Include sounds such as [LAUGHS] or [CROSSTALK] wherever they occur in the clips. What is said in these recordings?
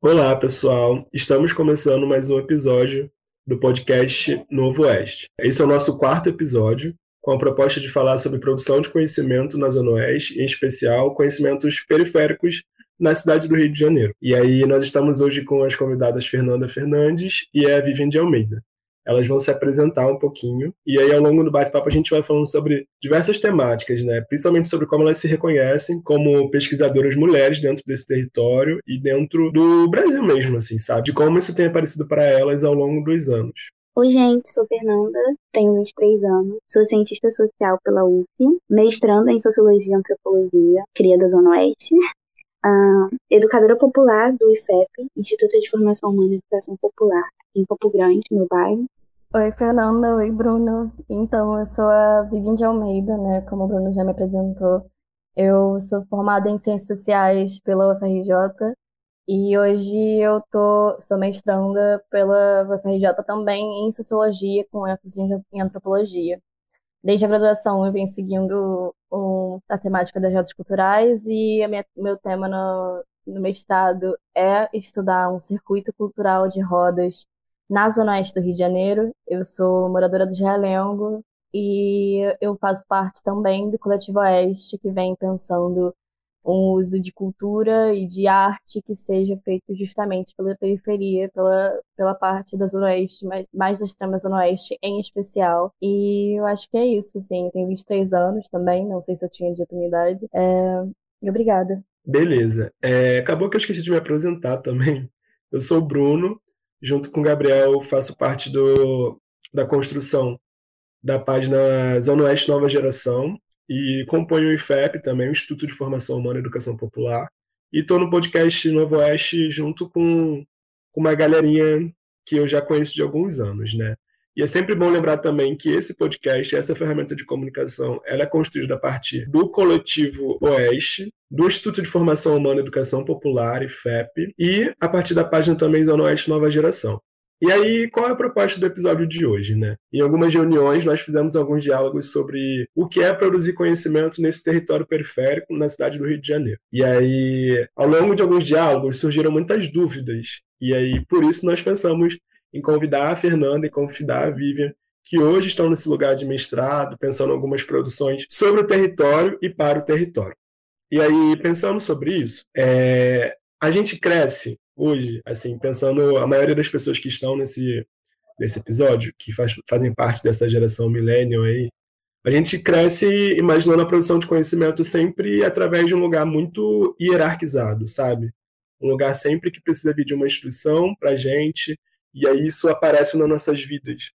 Olá, pessoal. Estamos começando mais um episódio do podcast Novo Oeste. Esse é o nosso quarto episódio, com a proposta de falar sobre produção de conhecimento na Zona Oeste, em especial conhecimentos periféricos na cidade do Rio de Janeiro. E aí nós estamos hoje com as convidadas Fernanda Fernandes e a Vivian de Almeida. Elas vão se apresentar um pouquinho e aí ao longo do bate-papo a gente vai falando sobre diversas temáticas, né? Principalmente sobre como elas se reconhecem como pesquisadoras mulheres dentro desse território e dentro do Brasil mesmo, assim, sabe? De como isso tem aparecido para elas ao longo dos anos. Oi, gente, sou Fernanda, tenho 23 anos, sou cientista social pela UF, mestranda em Sociologia e Antropologia, cria da Zona Oeste, uh, educadora popular do IFEP, Instituto de Formação Humana e Educação Popular, em Campo Grande, meu bairro. Oi, Fernanda. Oi, Bruno. Então, eu sou a Vivian de Almeida, né? Como o Bruno já me apresentou. Eu sou formada em Ciências Sociais pela UFRJ e hoje eu tô, sou mestranda pela UFRJ também em Sociologia, com ênfase em Antropologia. Desde a graduação eu venho seguindo um, a temática das rodas culturais e a minha, meu tema no, no mestrado é estudar um circuito cultural de rodas na Zona Oeste do Rio de Janeiro. Eu sou moradora do Realengo e eu faço parte também do Coletivo Oeste, que vem pensando um uso de cultura e de arte que seja feito justamente pela periferia, pela, pela parte da Zona Oeste, mais, mais da extrema Zona Oeste em especial. E eu acho que é isso, assim. Eu tenho 23 anos também, não sei se eu tinha dito minha idade. É... Obrigada. Beleza. É, acabou que eu esqueci de me apresentar também. Eu sou o Bruno, junto com o Gabriel, faço parte do, da construção da página Zona Oeste Nova Geração e componho o IFEP também, o Instituto de Formação Humana e Educação Popular. E estou no podcast Novo Oeste junto com, uma galerinha que eu já conheço de alguns anos, né? E é sempre bom lembrar também que esse podcast, essa ferramenta de comunicação, ela é construída a partir do Coletivo Oeste, do Instituto de Formação Humana e Educação Popular, IFEP, e a partir da página também Zona Oeste Nova Geração. E aí, qual é a proposta do episódio de hoje, né? Em algumas reuniões, nós fizemos alguns diálogos sobre o que é produzir conhecimento nesse território periférico na cidade do Rio de Janeiro. E aí, ao longo de alguns diálogos, surgiram muitas dúvidas. E aí, por isso, nós pensamos em convidar a Fernanda e convidar a Vivian, que hoje estão nesse lugar de mestrado, pensando em algumas produções sobre o território e para o território. E aí, pensando sobre isso, é, a gente cresce hoje, assim, pensando a maioria das pessoas que estão nesse, nesse episódio, que faz, fazem parte dessa geração millennial aí, a gente cresce imaginando a produção de conhecimento sempre através de um lugar muito hierarquizado, sabe? Um lugar sempre que precisa vir de uma instituição para gente, e aí isso aparece nas nossas vidas,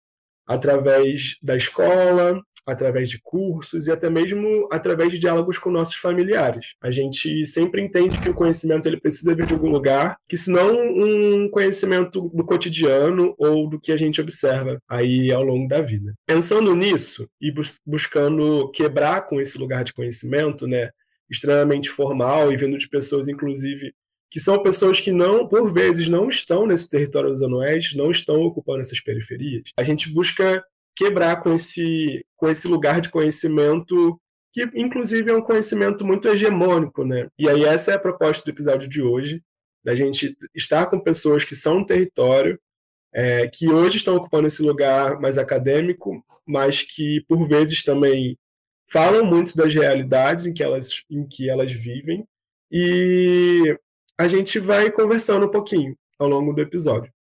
através da escola, através de cursos e até mesmo através de diálogos com nossos familiares. A gente sempre entende que o conhecimento ele precisa vir de algum lugar, que senão um conhecimento do cotidiano ou do que a gente observa aí ao longo da vida. Pensando nisso e bus buscando quebrar com esse lugar de conhecimento, né, extremamente formal e vindo de pessoas inclusive que são pessoas que não, por vezes, não estão nesse território dos Oeste, não estão ocupando essas periferias. A gente busca quebrar com esse, com esse lugar de conhecimento que inclusive é um conhecimento muito hegemônico, né? E aí essa é a proposta do episódio de hoje, da gente estar com pessoas que são um território, é, que hoje estão ocupando esse lugar mais acadêmico, mas que por vezes também falam muito das realidades em que elas, em que elas vivem e a gente vai conversando um pouquinho ao longo do episódio.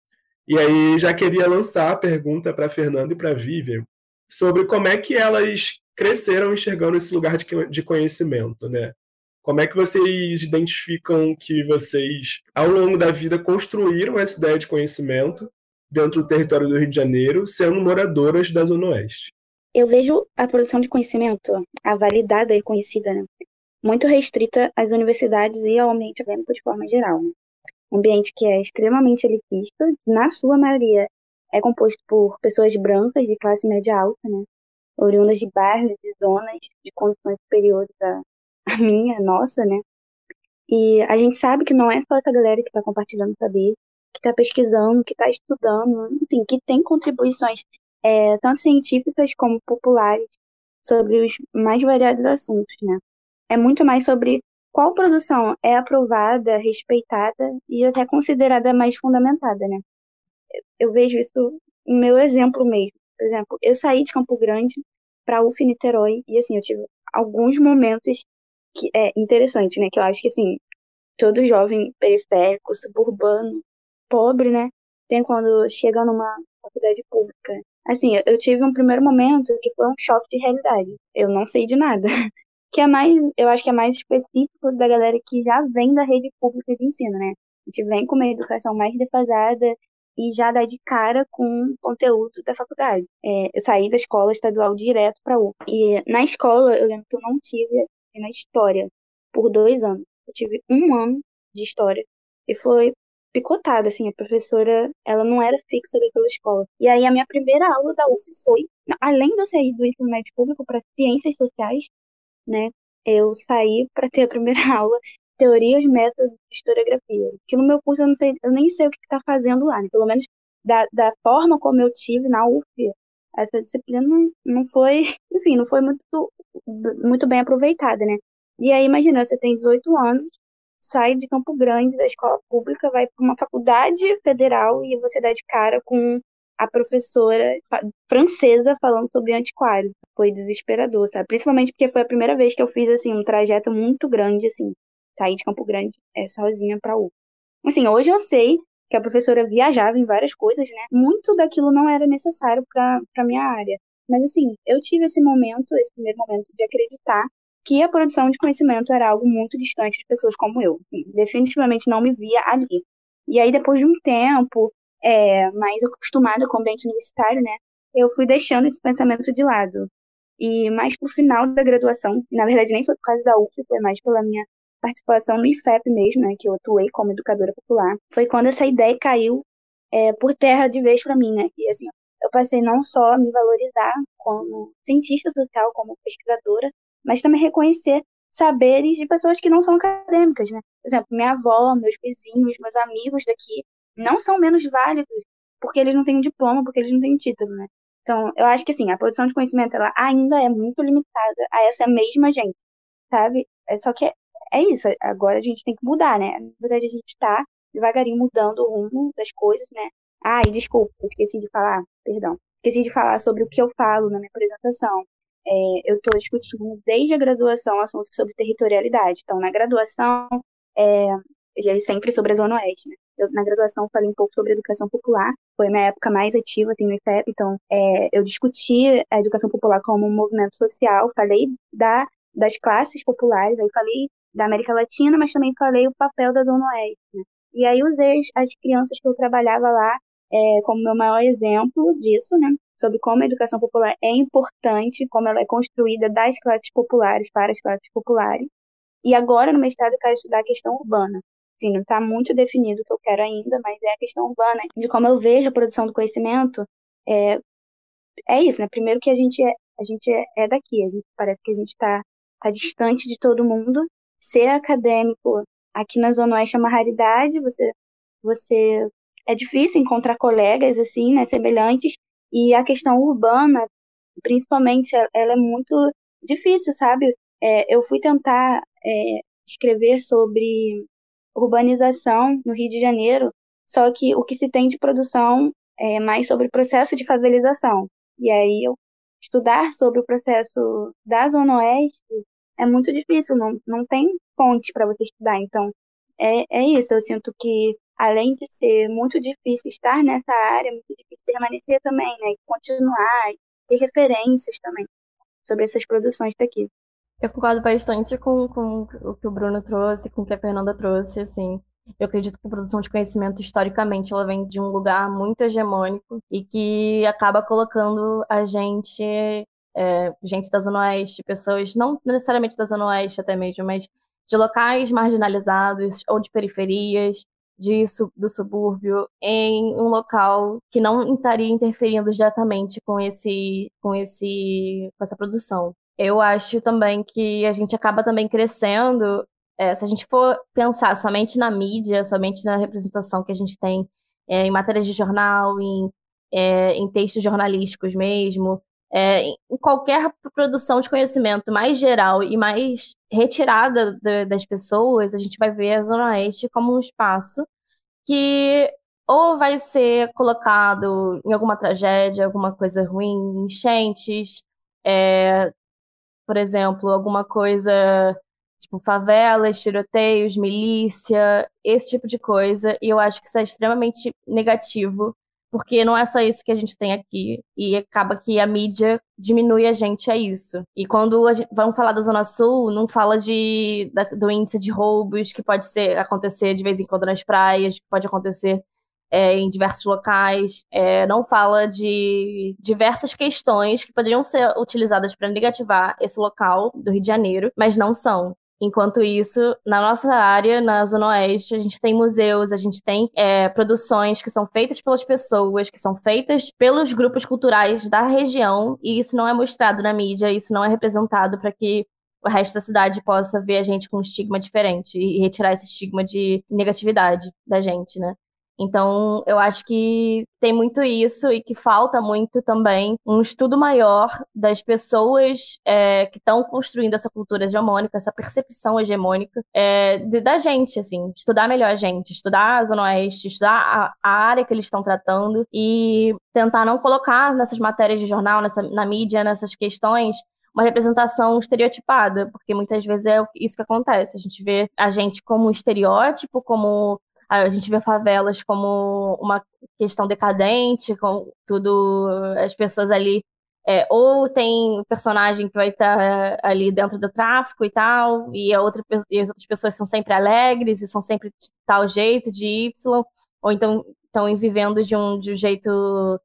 E aí já queria lançar a pergunta para Fernanda e para Vivian sobre como é que elas cresceram enxergando esse lugar de, de conhecimento, né? Como é que vocês identificam que vocês, ao longo da vida, construíram essa ideia de conhecimento dentro do território do Rio de Janeiro, sendo moradoras da Zona Oeste? Eu vejo a produção de conhecimento, a validada e conhecida, né? Muito restrita às universidades e ao ambiente acadêmico de forma geral. Né? Um ambiente que é extremamente elitista, na sua maioria é composto por pessoas brancas de classe média alta, né? oriundas de bairros, de zonas de condições superiores à, [LAUGHS] minha, nossa, né? E a gente sabe que não é só essa galera que está compartilhando saber, que está pesquisando, que está estudando, enfim, que tem contribuições é, tanto científicas como populares sobre os mais variados assuntos, né? É muito mais sobre qual produção é aprovada, respeitada e até considerada mais fundamentada, né? Eu vejo isso no meu exemplo mesmo. Por exemplo, eu saí de Campo Grande para UF Niterói e assim, eu tive alguns momentos que é interessante, né, que eu acho que assim, todo jovem periférico, suburbano, pobre, né, tem quando chega numa faculdade pública. Assim, eu tive um primeiro momento que foi um choque de realidade. Eu não sei de nada. [LAUGHS] Que é mais, eu acho que é mais específico da galera que já vem da rede pública de ensino, né? A gente vem com uma educação mais defasada e já dá de cara com o conteúdo da faculdade. É, eu saí da escola estadual direto para U. E na escola, eu lembro que eu não tive na história por dois anos. Eu tive um ano de história e foi picotada, assim, a professora, ela não era fixa daquela escola. E aí a minha primeira aula da UF foi, além de eu sair do ensino médio público para ciências sociais, né, eu saí para ter a primeira [LAUGHS] aula teorias, métodos de historiografia. Que no meu curso eu, não sei, eu nem sei o que está fazendo lá, né? pelo menos da, da forma como eu tive na UF, essa disciplina não, não foi, [LAUGHS] enfim, não foi muito, muito bem aproveitada, né? E aí, imagina, você tem 18 anos, sai de Campo Grande, da escola pública, vai para uma faculdade federal e você dá de cara com a professora francesa falando sobre antiquário. Foi desesperador, sabe? Principalmente porque foi a primeira vez que eu fiz, assim, um trajeto muito grande, assim, sair de Campo Grande é, sozinha para U. Assim, hoje eu sei que a professora viajava em várias coisas, né? Muito daquilo não era necessário para minha área. Mas, assim, eu tive esse momento, esse primeiro momento de acreditar que a produção de conhecimento era algo muito distante de pessoas como eu. Definitivamente não me via ali. E aí, depois de um tempo, é, mais acostumada com o ambiente universitário, né, eu fui deixando esse pensamento de lado. E mais pro final da graduação, na verdade nem foi por causa da UF, foi mais pela minha participação no IFEP mesmo, né, que eu atuei como educadora popular, foi quando essa ideia caiu é, por terra de vez para mim, né, e assim, eu passei não só a me valorizar como cientista social, como pesquisadora, mas também reconhecer saberes de pessoas que não são acadêmicas, né? Por exemplo, minha avó, meus vizinhos, meus amigos daqui não são menos válidos porque eles não têm um diploma, porque eles não têm título, né? Então, eu acho que assim, a produção de conhecimento ela ainda é muito limitada a essa mesma gente, sabe? É só que é, é isso, agora a gente tem que mudar, né? Na verdade, a gente está devagarinho mudando o rumo das coisas, né? Ah, e desculpa, esqueci de falar, perdão. Esqueci de falar sobre o que eu falo na minha apresentação. É, eu estou discutindo desde a graduação assuntos sobre territorialidade. Então, na graduação, é, é sempre sobre a Zona Oeste. Né? Eu, na graduação, falei um pouco sobre educação popular. Foi minha época mais ativa, tem no IFEP. Então, é, eu discuti a educação popular como um movimento social. Falei da, das classes populares, aí falei da América Latina, mas também falei o papel da Zona Oeste. Né? E aí usei as crianças que eu trabalhava lá é, como meu maior exemplo disso, né? Sobre como a educação popular é importante, como ela é construída das classes populares para as classes populares. E agora, no mestrado, eu quero estudar a questão urbana. Sim, não está muito definido o que eu quero ainda, mas é a questão urbana, de como eu vejo a produção do conhecimento. É, é isso, né? Primeiro que a gente é, a gente é, é daqui, a gente, parece que a gente está tá distante de todo mundo. Ser acadêmico aqui na Zona Oeste é uma raridade, você, você é difícil encontrar colegas assim, né, semelhantes, e a questão urbana, principalmente, ela é muito difícil, sabe? É, eu fui tentar é, escrever sobre urbanização no Rio de Janeiro, só que o que se tem de produção é mais sobre o processo de favelização. E aí eu estudar sobre o processo da Zona Oeste é muito difícil, não, não tem fonte para você estudar. Então, é, é isso, eu sinto que além de ser muito difícil estar nessa área, é muito difícil permanecer também, né? E continuar, e ter referências também sobre essas produções daqui. Eu concordo bastante com, com o que o Bruno trouxe, com o que a Fernanda trouxe, assim. Eu acredito que a produção de conhecimento, historicamente, ela vem de um lugar muito hegemônico e que acaba colocando a gente, é, gente da Zona Oeste, pessoas, não necessariamente da Zona Oeste até mesmo, mas de locais marginalizados ou de periferias, de, do subúrbio em um local que não estaria interferindo diretamente com esse com esse com essa produção. Eu acho também que a gente acaba também crescendo é, se a gente for pensar somente na mídia, somente na representação que a gente tem é, em matérias de jornal, em, é, em textos jornalísticos mesmo, em qualquer produção de conhecimento mais geral e mais retirada das pessoas, a gente vai ver a Zona Oeste como um espaço que ou vai ser colocado em alguma tragédia, alguma coisa ruim, enchentes, é, por exemplo, alguma coisa tipo favelas, tiroteios, milícia, esse tipo de coisa, e eu acho que isso é extremamente negativo, porque não é só isso que a gente tem aqui, e acaba que a mídia diminui a gente a isso. E quando gente, vamos falar da Zona Sul, não fala de, da, do índice de roubos que pode ser acontecer de vez em quando nas praias, que pode acontecer é, em diversos locais, é, não fala de diversas questões que poderiam ser utilizadas para negativar esse local do Rio de Janeiro, mas não são. Enquanto isso, na nossa área, na Zona Oeste, a gente tem museus, a gente tem é, produções que são feitas pelas pessoas, que são feitas pelos grupos culturais da região, e isso não é mostrado na mídia, isso não é representado para que o resto da cidade possa ver a gente com um estigma diferente e retirar esse estigma de negatividade da gente, né? Então, eu acho que tem muito isso e que falta muito também um estudo maior das pessoas é, que estão construindo essa cultura hegemônica, essa percepção hegemônica é, de, da gente, assim, estudar melhor a gente, estudar a Zona Oeste, estudar a, a área que eles estão tratando e tentar não colocar nessas matérias de jornal, nessa, na mídia, nessas questões, uma representação estereotipada, porque muitas vezes é isso que acontece. A gente vê a gente como um estereótipo, como a gente vê favelas como uma questão decadente, com tudo, as pessoas ali. É, ou tem personagem que vai estar é, ali dentro do tráfico e tal, e, a outra, e as outras pessoas são sempre alegres e são sempre de tal jeito, de Y, ou então estão vivendo de um, de um jeito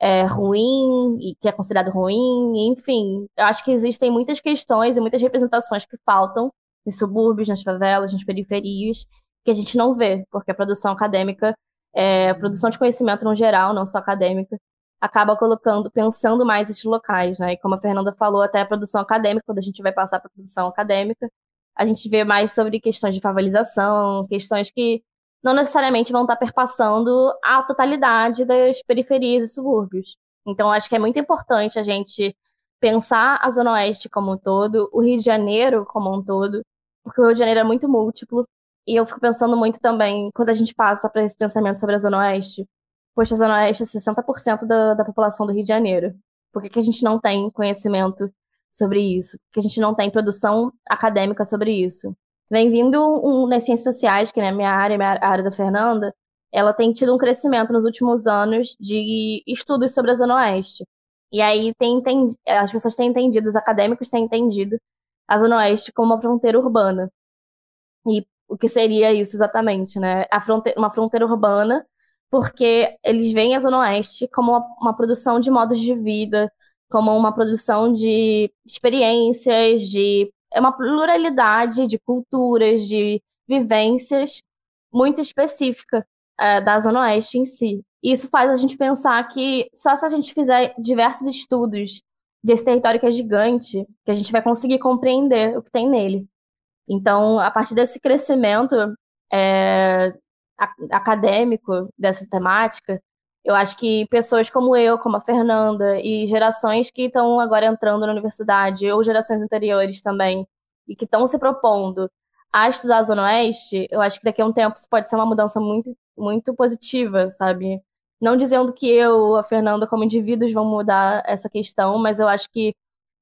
é, ruim, e que é considerado ruim, enfim. Eu acho que existem muitas questões e muitas representações que faltam nos subúrbios, nas favelas, nas periferias, que a gente não vê, porque a produção acadêmica, é, a produção de conhecimento no geral, não só acadêmica, acaba colocando, pensando mais esses locais, né? E como a Fernanda falou, até a produção acadêmica, quando a gente vai passar para a produção acadêmica, a gente vê mais sobre questões de favelização, questões que não necessariamente vão estar perpassando a totalidade das periferias e subúrbios. Então, acho que é muito importante a gente pensar a Zona Oeste como um todo, o Rio de Janeiro como um todo, porque o Rio de Janeiro é muito múltiplo, e eu fico pensando muito também, quando a gente passa para esse pensamento sobre a Zona Oeste, poxa, a Zona Oeste é 60% da, da população do Rio de Janeiro. Por que, que a gente não tem conhecimento sobre isso? Por que a gente não tem produção acadêmica sobre isso? Vem vindo um, nas ciências sociais, que é a minha área, a área da Fernanda, ela tem tido um crescimento nos últimos anos de estudos sobre a Zona Oeste. E aí tem, tem, as pessoas têm entendido, os acadêmicos têm entendido a Zona Oeste como uma fronteira urbana. E o que seria isso exatamente, né? A fronteira, uma fronteira urbana, porque eles veem a Zona Oeste como uma, uma produção de modos de vida, como uma produção de experiências, de é uma pluralidade de culturas, de vivências muito específica é, da Zona Oeste em si. E isso faz a gente pensar que só se a gente fizer diversos estudos desse território que é gigante, que a gente vai conseguir compreender o que tem nele. Então, a partir desse crescimento é, acadêmico dessa temática, eu acho que pessoas como eu, como a Fernanda, e gerações que estão agora entrando na universidade, ou gerações anteriores também, e que estão se propondo a estudar a Zona Oeste, eu acho que daqui a um tempo isso pode ser uma mudança muito, muito positiva, sabe? Não dizendo que eu, a Fernanda, como indivíduos, vão mudar essa questão, mas eu acho que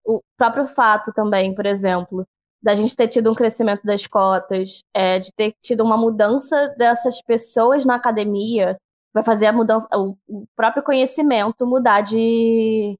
o próprio fato também, por exemplo, da gente ter tido um crescimento das cotas, é, de ter tido uma mudança dessas pessoas na academia, vai fazer a mudança, o, o próprio conhecimento mudar de,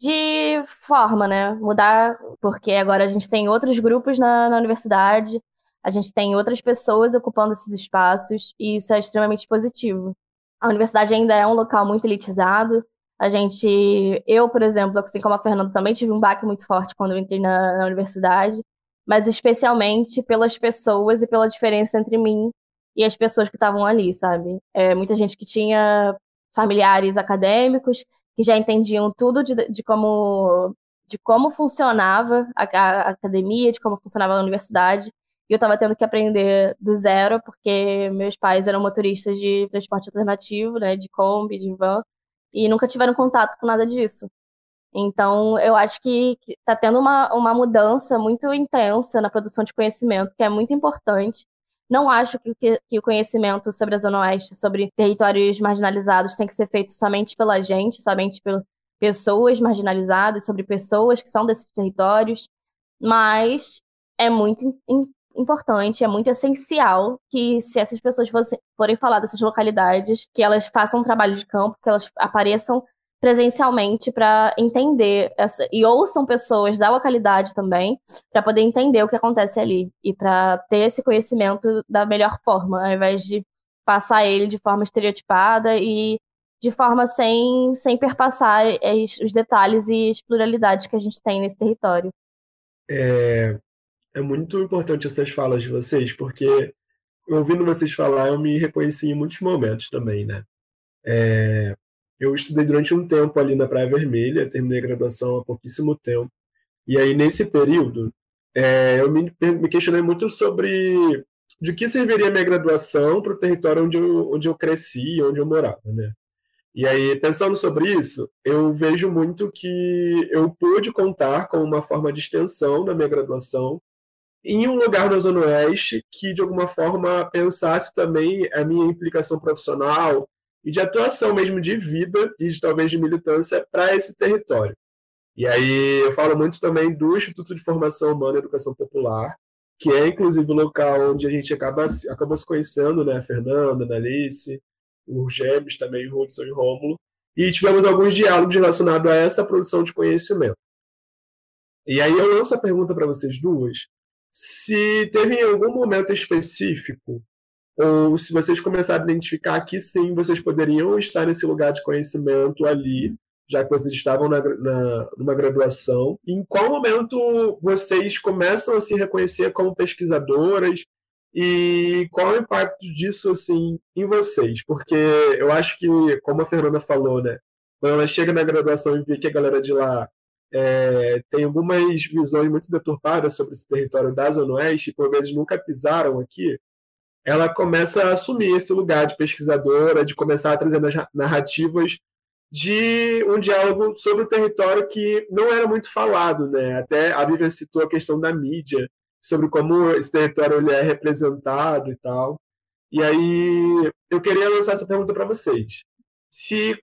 de forma, né? Mudar, porque agora a gente tem outros grupos na, na universidade, a gente tem outras pessoas ocupando esses espaços, e isso é extremamente positivo. A universidade ainda é um local muito elitizado. A gente, eu, por exemplo, assim como a Fernanda, também tive um baque muito forte quando eu entrei na, na universidade mas especialmente pelas pessoas e pela diferença entre mim e as pessoas que estavam ali, sabe? É, muita gente que tinha familiares acadêmicos que já entendiam tudo de, de como de como funcionava a, a, academia, de como funcionava a universidade. E eu estava tendo que aprender do zero, porque meus pais eram motoristas de transporte alternativo, né, de Kombi, de van, e nunca tiveram contato com nada disso. Então, eu acho que está tendo uma, uma mudança muito intensa na produção de conhecimento, que é muito importante. Não acho que, que, que, o conhecimento sobre a Zona Oeste, sobre territórios marginalizados, tem que ser feito somente pela gente, somente por pessoas marginalizadas, sobre pessoas que são desses territórios, mas é muito importante, é muito essencial que se essas pessoas forem falar dessas localidades, que elas façam um trabalho de campo, que elas apareçam presencialmente para entender essa, e ouçam pessoas da localidade também para poder entender o que acontece ali e para ter esse conhecimento da melhor forma, ao invés de passar ele de forma estereotipada e de forma sem, sem perpassar os, os detalhes e as pluralidades que a gente tem nesse território. É, é muito importante essas falas de vocês, porque ouvindo vocês falar, eu me reconheci em muitos momentos também, né? É, eu estudei durante um tempo ali na Praia Vermelha, terminei a graduação há pouquíssimo tempo. E aí, nesse período, é, eu me, me, questionei muito sobre de que serviria minha graduação para o território onde eu, onde eu cresci, onde eu morava, né? E aí, pensando sobre isso, eu vejo muito que eu pude contar com uma forma de extensão na minha graduação em um lugar na Zona Oeste que, de alguma forma, pensasse também a minha implicação profissional e de atuação mesmo de vida e talvez de militância para esse território. E aí eu falo muito também do Instituto de Formação Humana e Educação Popular, que é inclusive o local onde a gente acaba, acabou se conhecendo, né? A Fernanda, a Alice, o Gêmeos também, o Hudson e o Rômulo. E tivemos alguns diálogos relacionados a essa produção de conhecimento. E aí eu lanço a pergunta para vocês duas, se teve em algum momento específico ou se vocês começarem a identificar que sim, vocês poderiam estar nesse lugar de conhecimento ali, já que vocês estavam na, na, numa graduação. Em qual momento vocês começam a se reconhecer como pesquisadoras e qual é o impacto disso assim em vocês? Porque eu acho que, como a Fernanda falou, né, quando ela chega na graduação e vê que a galera de lá é, tem algumas visões muito deturpadas sobre esse território da Zona Oeste, por vezes nunca pisaram aqui, ela começa a assumir esse lugar de pesquisadora, de começar a trazer narrativas de um diálogo sobre o território que não era muito falado, né? Até a Vivian citou a questão da mídia, sobre como esse território ele é representado e tal. E aí eu queria lançar essa pergunta para vocês. Se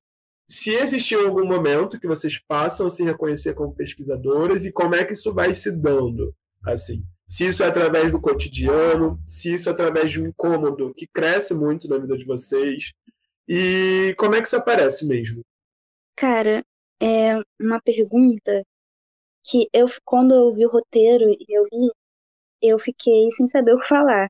se existiu algum momento que vocês passam a se reconhecer como pesquisadoras e como é que isso vai se dando, assim se isso é através do cotidiano, se isso é através de um incômodo que cresce muito na vida de vocês. E como é que isso aparece mesmo? Cara, é uma pergunta que eu, quando eu vi o roteiro e eu li, eu fiquei sem saber o que falar.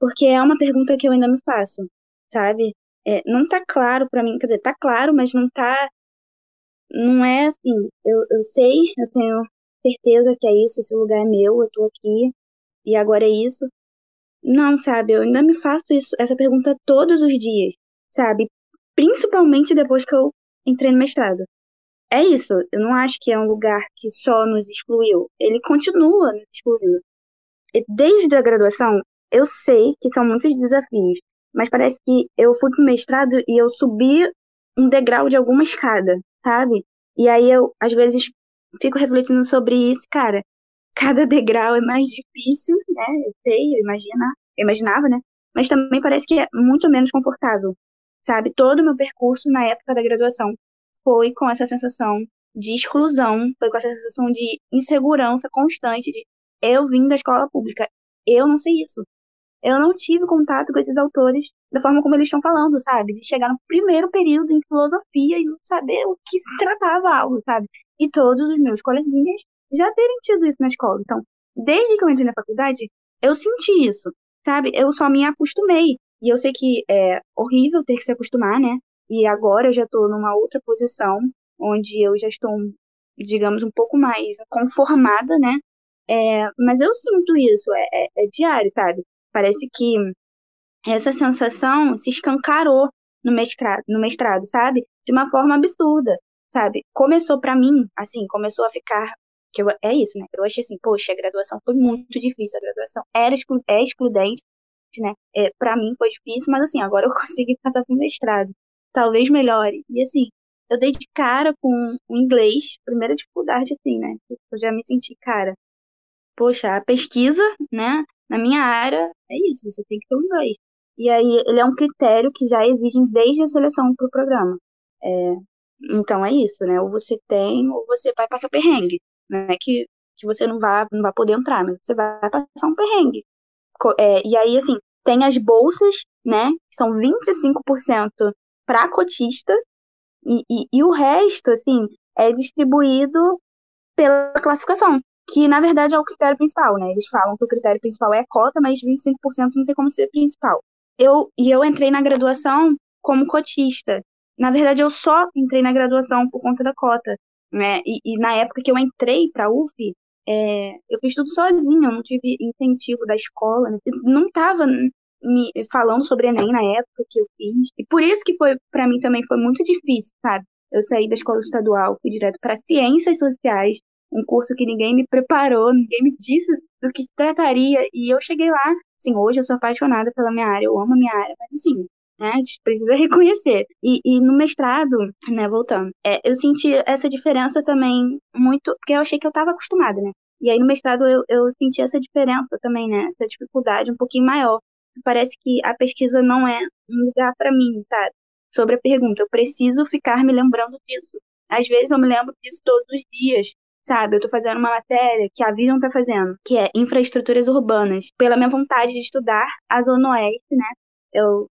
Porque é uma pergunta que eu ainda me faço, sabe? É, não tá claro para mim, quer dizer, tá claro, mas não tá. Não é assim. Eu, eu sei, eu tenho certeza que é isso, esse lugar é meu, eu tô aqui, e agora é isso. Não, sabe, eu ainda me faço isso, essa pergunta todos os dias, sabe? Principalmente depois que eu entrei no mestrado. É isso, eu não acho que é um lugar que só nos excluiu. Ele continua nos excluindo. Desde a graduação, eu sei que são muitos desafios, mas parece que eu fui pro mestrado e eu subi um degrau de alguma escada, sabe? E aí eu, às vezes, fico refletindo sobre isso, cara cada degrau é mais difícil, né? Eu sei, eu, imagina, eu imaginava, né? Mas também parece que é muito menos confortável, sabe? Todo o meu percurso na época da graduação foi com essa sensação de exclusão, foi com essa sensação de insegurança constante de eu vim da escola pública, eu não sei isso. Eu não tive contato com esses autores da forma como eles estão falando, sabe? De chegar no primeiro período em filosofia e não saber o que se tratava algo, sabe? E todos os meus coleguinhas já terem tido isso na escola. Então, desde que eu entrei na faculdade, eu senti isso, sabe? Eu só me acostumei. E eu sei que é horrível ter que se acostumar, né? E agora eu já estou numa outra posição, onde eu já estou, digamos, um pouco mais conformada, né? É, mas eu sinto isso, é, é, é diário, sabe? Parece que essa sensação se escancarou no mestrado, no mestrado, sabe? De uma forma absurda, sabe? Começou para mim, assim, começou a ficar que eu, é isso, né? Eu achei assim, poxa, a graduação foi muito difícil, a graduação era exclu, é excludente, né? É, para mim foi difícil, mas assim, agora eu [LAUGHS] consigo passar pro mestrado. Talvez melhore. E assim, eu dei de cara com o inglês, primeira dificuldade, assim, né? Eu já me senti, cara, poxa, a pesquisa, né, na minha área é isso, você tem que ter o inglês. E aí ele é um critério que já exigem desde a seleção para o programa. É, então é isso, né? Ou você tem, ou você vai passar perrengue. Não é que, que você não vai, não vai poder entrar, mas você vai passar um perrengue. É, e aí, assim, tem as bolsas, né? Que são 25% para cotista, e, e, e o resto, assim, é distribuído pela classificação que na verdade é o critério principal, né? Eles falam que o critério principal é a cota, mas 25% não tem como ser principal. Eu, e eu entrei na graduação como cotista. Na verdade, eu só entrei na graduação por conta da cota, né? E, e na época que eu entrei para a UF, é, eu fiz tudo sozinha, eu não tive incentivo da escola, né? não estava me falando sobre Enem na época que eu fiz. E por isso que foi para mim também foi muito difícil, sabe? Eu saí da escola estadual, fui direto para ciências sociais, um curso que ninguém me preparou, ninguém me disse do que trataria, e eu cheguei lá, assim, hoje eu sou apaixonada pela minha área, eu amo a minha área, mas assim, né, a gente precisa reconhecer. E, e no mestrado, né, voltando, é, eu senti essa diferença também muito, porque eu achei que eu estava acostumada, né, e aí no mestrado eu, eu senti essa diferença também, né, essa dificuldade um pouquinho maior. Parece que a pesquisa não é um lugar para mim, sabe? Sobre a pergunta, eu preciso ficar me lembrando disso. Às vezes eu me lembro disso todos os dias, sabe? Eu tô fazendo uma matéria que a Vision tá fazendo, que é infraestruturas urbanas, pela minha vontade de estudar a Zona Oeste, né? Eu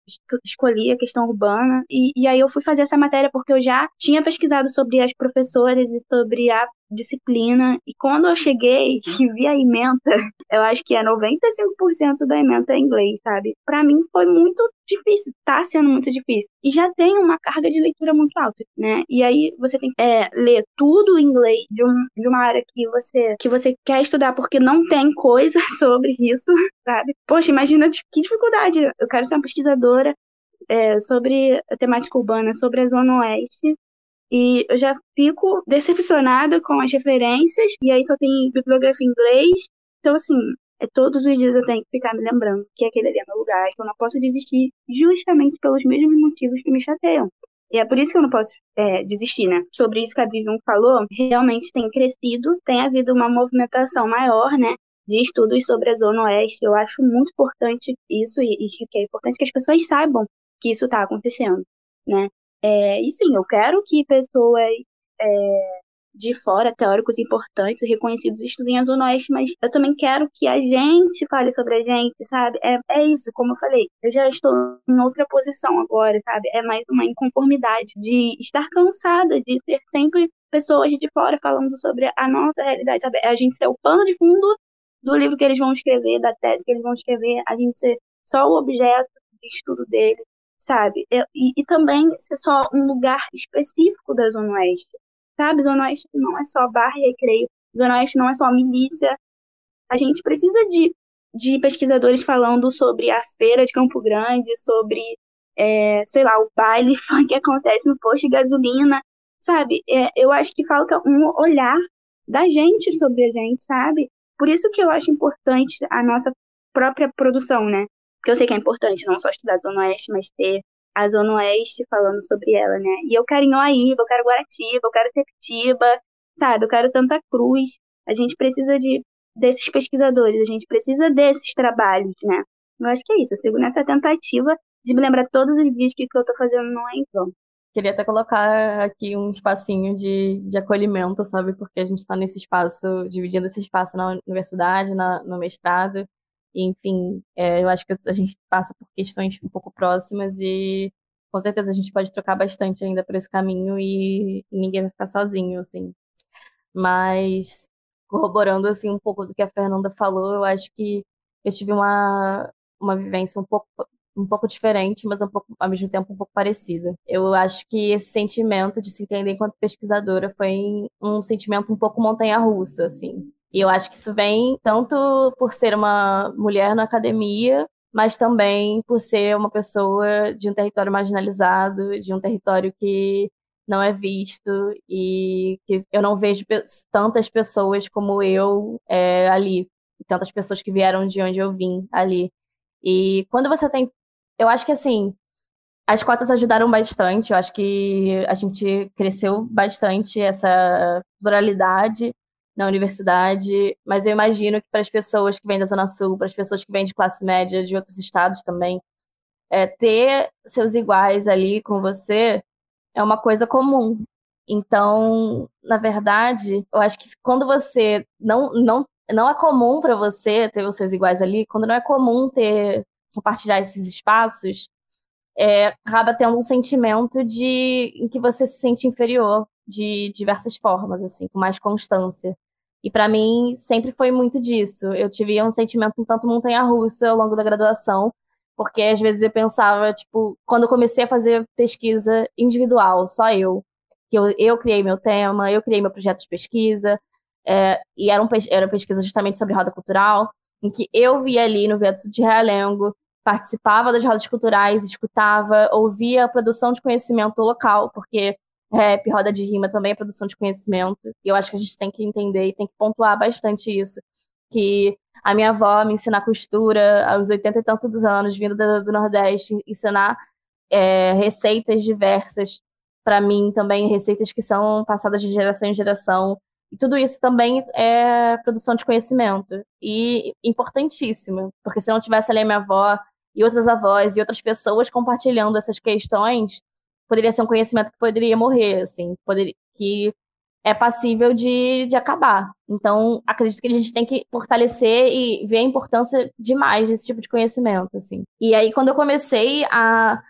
escolhi a questão urbana e, e aí eu fui fazer essa matéria porque eu já tinha pesquisado sobre as professoras e sobre a disciplina e quando eu cheguei [LAUGHS] e vi a ementa, eu acho que é 95% da ementa em inglês, sabe? Para mim foi muito difícil, tá sendo muito difícil. E já tem uma carga de leitura muito alta, né? E aí você tem que é, ler tudo em inglês de, um, de uma área que você, que você quer estudar porque não tem coisa [LAUGHS] sobre isso, sabe? Poxa, imagina que dificuldade. Eu quero ser uma pesquisadora é, sobre a temática urbana, sobre a Zona Oeste, e eu já fico decepcionada com as referências, e aí só tem bibliografia em inglês. Então, assim, é todos os dias eu tenho que ficar me lembrando que aquele ali é meu lugar, que eu não posso desistir justamente pelos mesmos motivos que me chateiam. E é por isso que eu não posso é, desistir, né? Sobre isso que a Vivian falou, realmente tem crescido, tem havido uma movimentação maior, né? De estudos sobre a Zona Oeste. Eu acho muito importante isso e, e que é importante que as pessoas saibam que isso está acontecendo, né? É, e sim, eu quero que pessoas é, de fora, teóricos importantes e reconhecidos, estudem a Zona Oeste, mas eu também quero que a gente fale sobre a gente, sabe? É, é isso, como eu falei, eu já estou em outra posição agora, sabe? É mais uma inconformidade de estar cansada de ser sempre pessoas de fora falando sobre a nossa realidade, sabe? É a gente ser o pano de fundo do livro que eles vão escrever, da tese que eles vão escrever, a gente ser só o objeto de estudo deles sabe? E, e também ser só um lugar específico da Zona Oeste, sabe? Zona Oeste não é só bar e recreio, Zona Oeste não é só milícia. A gente precisa de, de pesquisadores falando sobre a feira de Campo Grande, sobre, é, sei lá, o baile [LAUGHS] que acontece no posto de gasolina, sabe? É, eu acho que falta um olhar da gente sobre a gente, sabe? Por isso que eu acho importante a nossa própria produção, né? Porque eu sei que é importante não só estudar a Zona Oeste, mas ter a Zona Oeste falando sobre ela, né? E eu quero Inhoaíba, eu quero Guaratiba, eu quero Septiba, sabe? Eu quero Santa Cruz. A gente precisa de desses pesquisadores, a gente precisa desses trabalhos, né? Eu acho que é isso, eu sigo nessa tentativa de me lembrar todos os dias que eu tô fazendo não é. Queria até colocar aqui um espacinho de, de acolhimento, sabe? Porque a gente está nesse espaço, dividindo esse espaço na universidade, na, no mestrado, enfim, é, eu acho que a gente passa por questões um pouco próximas e com certeza a gente pode trocar bastante ainda por esse caminho e, e ninguém vai ficar sozinho, assim. Mas corroborando assim um pouco do que a Fernanda falou, eu acho que eu tive uma uma vivência um pouco um pouco diferente, mas um pouco, ao mesmo tempo um pouco parecida. Eu acho que esse sentimento de se entender enquanto pesquisadora foi um sentimento um pouco montanha-russa, assim. E eu acho que isso vem tanto por ser uma mulher na academia, mas também por ser uma pessoa de um território marginalizado, de um território que não é visto e que eu não vejo tantas pessoas como eu é, ali, tantas pessoas que vieram de onde eu vim ali. E quando você tem, eu acho que assim, As cotas ajudaram bastante, eu acho que a gente cresceu bastante essa pluralidade na universidade, mas eu imagino que para as pessoas que vêm da Zona Sul, para as pessoas que vêm de classe média de outros estados também, é, ter seus iguais ali com você é uma coisa comum. Então, na verdade, eu acho que quando você não não não é comum para você ter os seus iguais ali, quando não é comum ter compartilhar esses espaços, é, acaba tendo um sentimento de em que você se sente inferior de diversas formas, assim, com mais constância. E para mim sempre foi muito disso. Eu tive um sentimento um tanto montanha-russa ao longo da graduação, porque às vezes eu pensava, tipo, quando eu comecei a fazer pesquisa individual, só eu, que eu, eu criei meu tema, eu criei meu projeto de pesquisa, é, e era, um, era pesquisa justamente sobre roda cultural, em que eu via ali no Vento de Realengo, participava das rodas culturais, escutava, ouvia a produção de conhecimento local, porque rap, roda de rima também é produção de conhecimento. E eu acho que a gente tem que entender e tem que pontuar bastante isso. Que a minha avó me ensinar costura aos 80 e tantos anos, vindo do, do Nordeste, ensinar é, receitas diversas para mim também, receitas que são passadas de geração em geração. E tudo isso também é produção de conhecimento. E importantíssimo, porque se não tivesse ali a minha avó e outras avós e outras pessoas compartilhando essas questões, poderia ser um conhecimento que poderia morrer, assim, poderia, que é passível de, de acabar. Então, acredito que a gente tem que fortalecer e ver a importância demais desse tipo de conhecimento, assim. E aí, quando eu comecei a,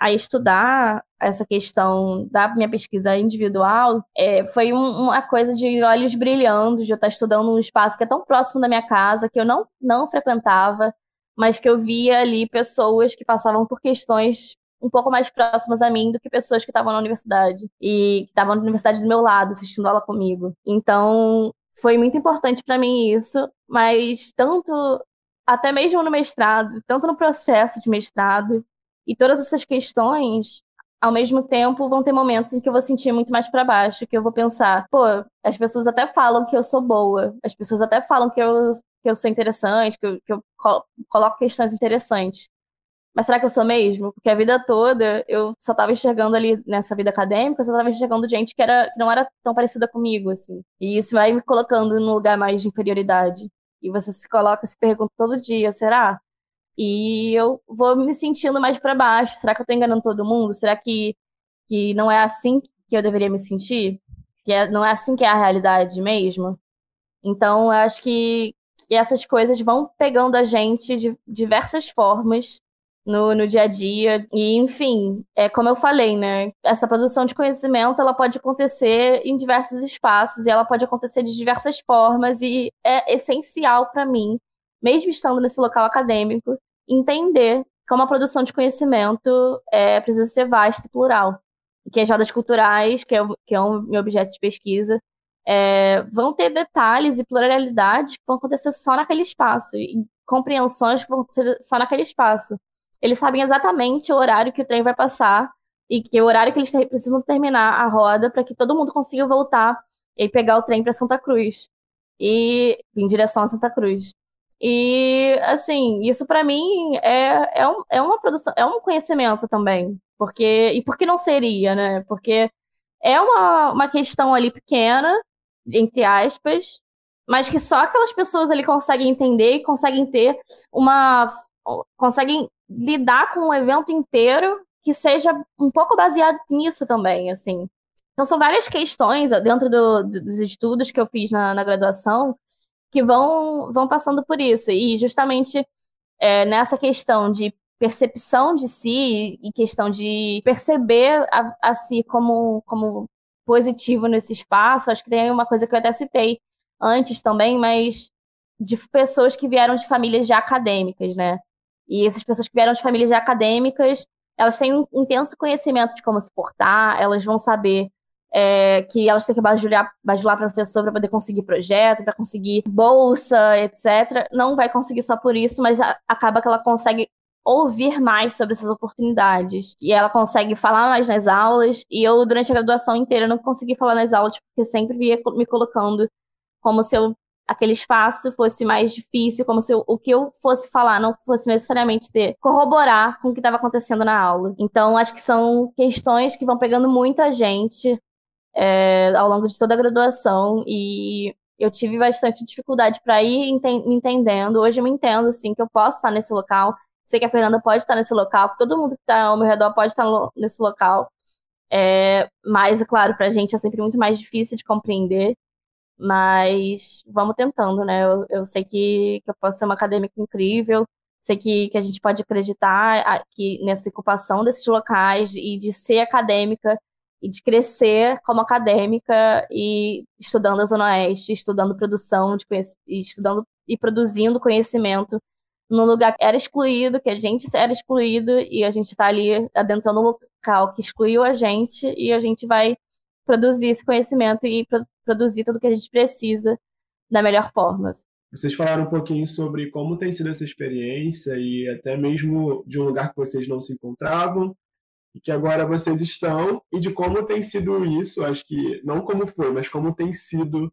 a estudar essa questão da minha pesquisa individual, é, foi um, uma coisa de olhos brilhando, de eu estar estudando um espaço que é tão próximo da minha casa, que eu não, não frequentava, mas que eu via ali pessoas que passavam por questões um pouco mais próximas a mim do que pessoas que estavam na universidade e que estavam na universidade do meu lado, assistindo aula comigo. Então, foi muito importante para mim isso, mas tanto até mesmo no mestrado, tanto no processo de mestrado e todas essas questões, ao mesmo tempo vão ter momentos em que eu vou sentir muito mais para baixo, que eu vou pensar, pô, as pessoas até falam que eu sou boa, as pessoas até falam que eu, que eu sou interessante, que eu, que eu coloco questões interessantes mas será que eu sou mesmo? Porque a vida toda eu só estava enxergando ali nessa vida acadêmica, eu só estava enxergando gente que, era, que não era tão parecida comigo, assim. E isso vai me colocando num lugar mais de inferioridade. E você se coloca, se pergunta todo dia, será? E eu vou me sentindo mais para baixo. Será que eu estou enganando todo mundo? Será que, que não é assim que eu deveria me sentir? Que é, não é assim que é a realidade mesmo? Então, eu acho que, que essas coisas vão pegando a gente de diversas formas no, no dia a dia. E, enfim, é como eu falei, né? Essa produção de conhecimento ela pode acontecer em diversos espaços e ela pode acontecer de diversas formas e é essencial para mim, mesmo estando nesse local acadêmico, entender como a produção de conhecimento é, precisa ser vasta e plural. Que as rodas culturais, que é, que é o meu objeto de pesquisa, é, vão ter detalhes e pluralidades que vão acontecer só naquele espaço, e compreensões que vão acontecer só naquele espaço. Eles sabem exatamente o horário que o trem vai passar e que o horário que eles precisam terminar a roda para que todo mundo consiga voltar e pegar o trem para Santa Cruz e em direção a Santa Cruz. E assim, isso para mim é, é, um, é uma produção, é um conhecimento também, porque e por que não seria, né? Porque é uma, uma questão ali pequena, entre aspas, mas que só aquelas pessoas ali conseguem entender e conseguem ter uma conseguem lidar com um evento inteiro que seja um pouco baseado nisso também, assim. Então são várias questões dentro do, dos estudos que eu fiz na, na, graduação que vão, vão passando por isso. E justamente é, nessa questão de percepção de si e questão de perceber a, a si como, como positivo nesse espaço, acho que tem uma coisa que eu até citei antes também, mas de pessoas que vieram de famílias já acadêmicas, né? E essas pessoas que vieram de famílias acadêmicas, elas têm um intenso conhecimento de como se portar, elas vão saber é, que elas têm que bajular, bajular professor para poder conseguir projeto, para conseguir bolsa, etc. Não vai conseguir só por isso, mas a, acaba que ela consegue ouvir mais sobre essas oportunidades. E ela consegue falar mais nas aulas. E eu, durante a graduação inteira, não consegui falar nas aulas, porque sempre via me colocando como se eu aquele espaço fosse mais difícil, como se o que eu fosse falar não fosse necessariamente ter corroborar com o que estava acontecendo na aula. Então, acho que são questões que vão pegando muito a gente é, ao longo de toda a graduação e eu tive bastante dificuldade para ir entendendo. Hoje eu me entendo, assim, que eu posso estar nesse local. Sei que a Fernanda pode estar nesse local, que todo mundo que está ao meu redor pode estar nesse local. É, mas, claro, para a gente é sempre muito mais difícil de compreender. Mas vamos tentando, né? Eu, eu sei que, que eu posso ser uma acadêmica incrível, sei que, que a gente pode acreditar que nessa ocupação desses locais e de ser acadêmica e de crescer como acadêmica e estudando a Zona Oeste, estudando produção, de estudando e produzindo conhecimento num lugar que era excluído, que a gente era excluído, e a gente está ali adentrando um local que excluiu a gente, e a gente vai produzir esse conhecimento e pro produzir tudo que a gente precisa da melhor forma. Vocês falaram um pouquinho sobre como tem sido essa experiência e até mesmo de um lugar que vocês não se encontravam e que agora vocês estão e de como tem sido isso, acho que não como foi, mas como tem sido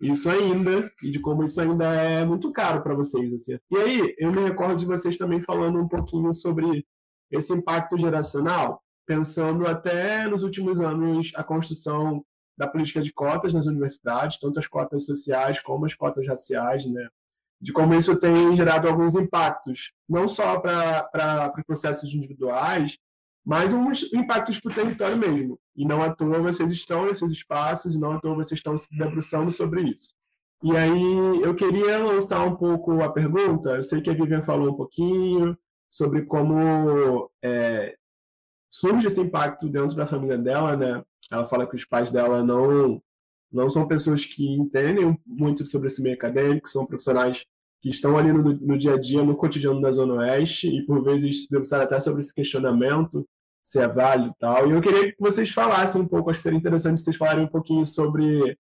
isso ainda e de como isso ainda é muito caro para vocês assim. E aí, eu me recordo de vocês também falando um pouquinho sobre esse impacto geracional, pensando até nos últimos anos a construção da política de cotas nas universidades, tanto as cotas sociais como as cotas raciais, né? de como isso tem gerado alguns impactos, não só para os processos individuais, mas uns impactos para o território mesmo. E não à toa vocês estão nesses espaços, e não à toa vocês estão se debruçando sobre isso. E aí eu queria lançar um pouco a pergunta. Eu sei que a Vivian falou um pouquinho sobre como é, surge esse impacto dentro da família dela, né? Ela fala que os pais dela não não são pessoas que entendem muito sobre esse meio acadêmico, são profissionais que estão ali no, no dia a dia, no cotidiano da Zona Oeste, e por vezes se debruçaram até sobre esse questionamento, se é válido e tal. E eu queria que vocês falassem um pouco, acho que seria interessante vocês falarem um pouquinho sobre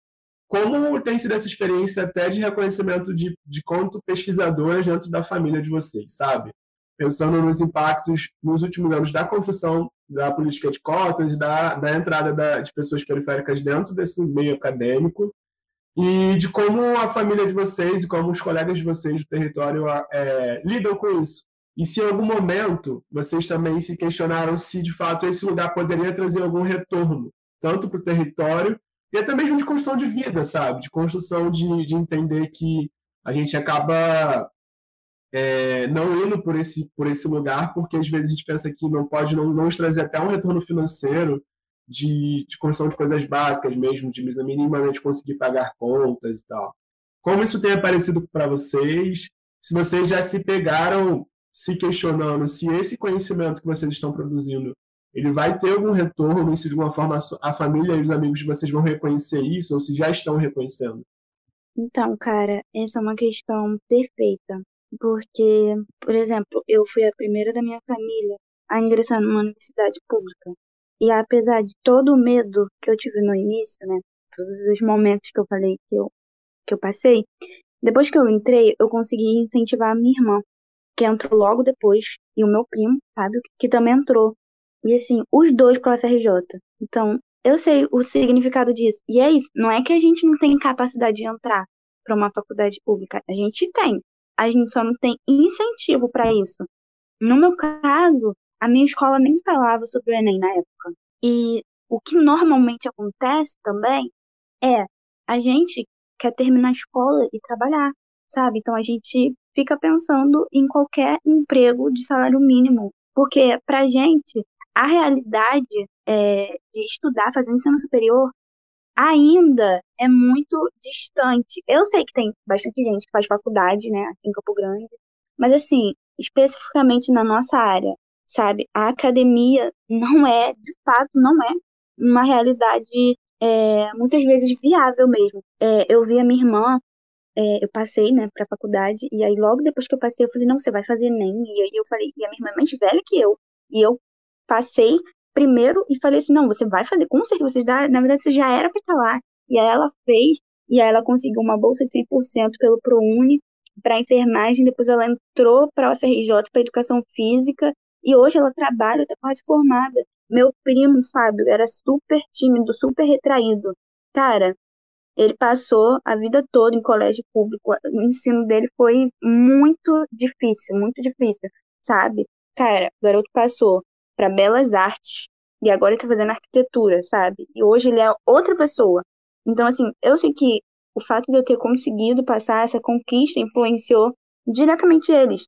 como tem sido essa experiência até de reconhecimento de, de conto pesquisadoras dentro da família de vocês, sabe? Pensando nos impactos nos últimos anos da construção da política de cotas, da, da entrada da, de pessoas periféricas dentro desse meio acadêmico, e de como a família de vocês e como os colegas de vocês do território é, lidam com isso. E se em algum momento vocês também se questionaram se de fato esse lugar poderia trazer algum retorno, tanto para o território e até mesmo de construção de vida, sabe? De construção de, de entender que a gente acaba é, não indo por esse, por esse lugar, porque às vezes a gente pensa que não pode não, não trazer até um retorno financeiro de, de construção de coisas básicas mesmo, de minimamente conseguir pagar contas e tal. Como isso tem aparecido para vocês? Se vocês já se pegaram se questionando se esse conhecimento que vocês estão produzindo ele vai ter algum retorno, se de alguma forma a família e os amigos de vocês vão reconhecer isso, ou se já estão reconhecendo? Então, cara, essa é uma questão perfeita. Porque, por exemplo, eu fui a primeira da minha família a ingressar numa universidade pública. E apesar de todo o medo que eu tive no início, né, todos os momentos que eu falei que eu, que eu passei, depois que eu entrei, eu consegui incentivar a minha irmã, que entrou logo depois, e o meu primo, Fábio, que também entrou. E assim, os dois para o FRJ. Então, eu sei o significado disso. E é isso, não é que a gente não tem capacidade de entrar para uma faculdade pública, a gente tem. A gente só não tem incentivo para isso. No meu caso, a minha escola nem falava sobre o Enem na época. E o que normalmente acontece também é a gente quer terminar a escola e trabalhar, sabe? Então a gente fica pensando em qualquer emprego de salário mínimo, porque pra gente a realidade é, de estudar, fazer ensino superior, ainda é muito distante. Eu sei que tem bastante gente que faz faculdade, né, aqui em Campo Grande, mas assim, especificamente na nossa área, sabe? A academia não é, de fato, não é uma realidade é, muitas vezes viável mesmo. É, eu vi a minha irmã, é, eu passei, né, pra faculdade, e aí logo depois que eu passei, eu falei, não, você vai fazer nem. E aí eu falei, e a minha irmã é mais velha que eu. E eu passei primeiro e falei assim, não, você vai fazer, com certeza, você já, na verdade, você já era pra estar lá. E aí ela fez, e aí ela conseguiu uma bolsa de 100% pelo ProUni para enfermagem, depois ela entrou para a UFRJ para educação física, e hoje ela trabalha, está quase formada. Meu primo, Fábio, era super tímido, super retraído. Cara, Ele passou a vida toda em colégio público. O ensino dele foi muito difícil, muito difícil, sabe? Cara, o garoto passou para belas artes e agora ele tá fazendo arquitetura, sabe? E hoje ele é outra pessoa. Então, assim, eu sei que o fato de eu ter conseguido passar essa conquista influenciou diretamente eles.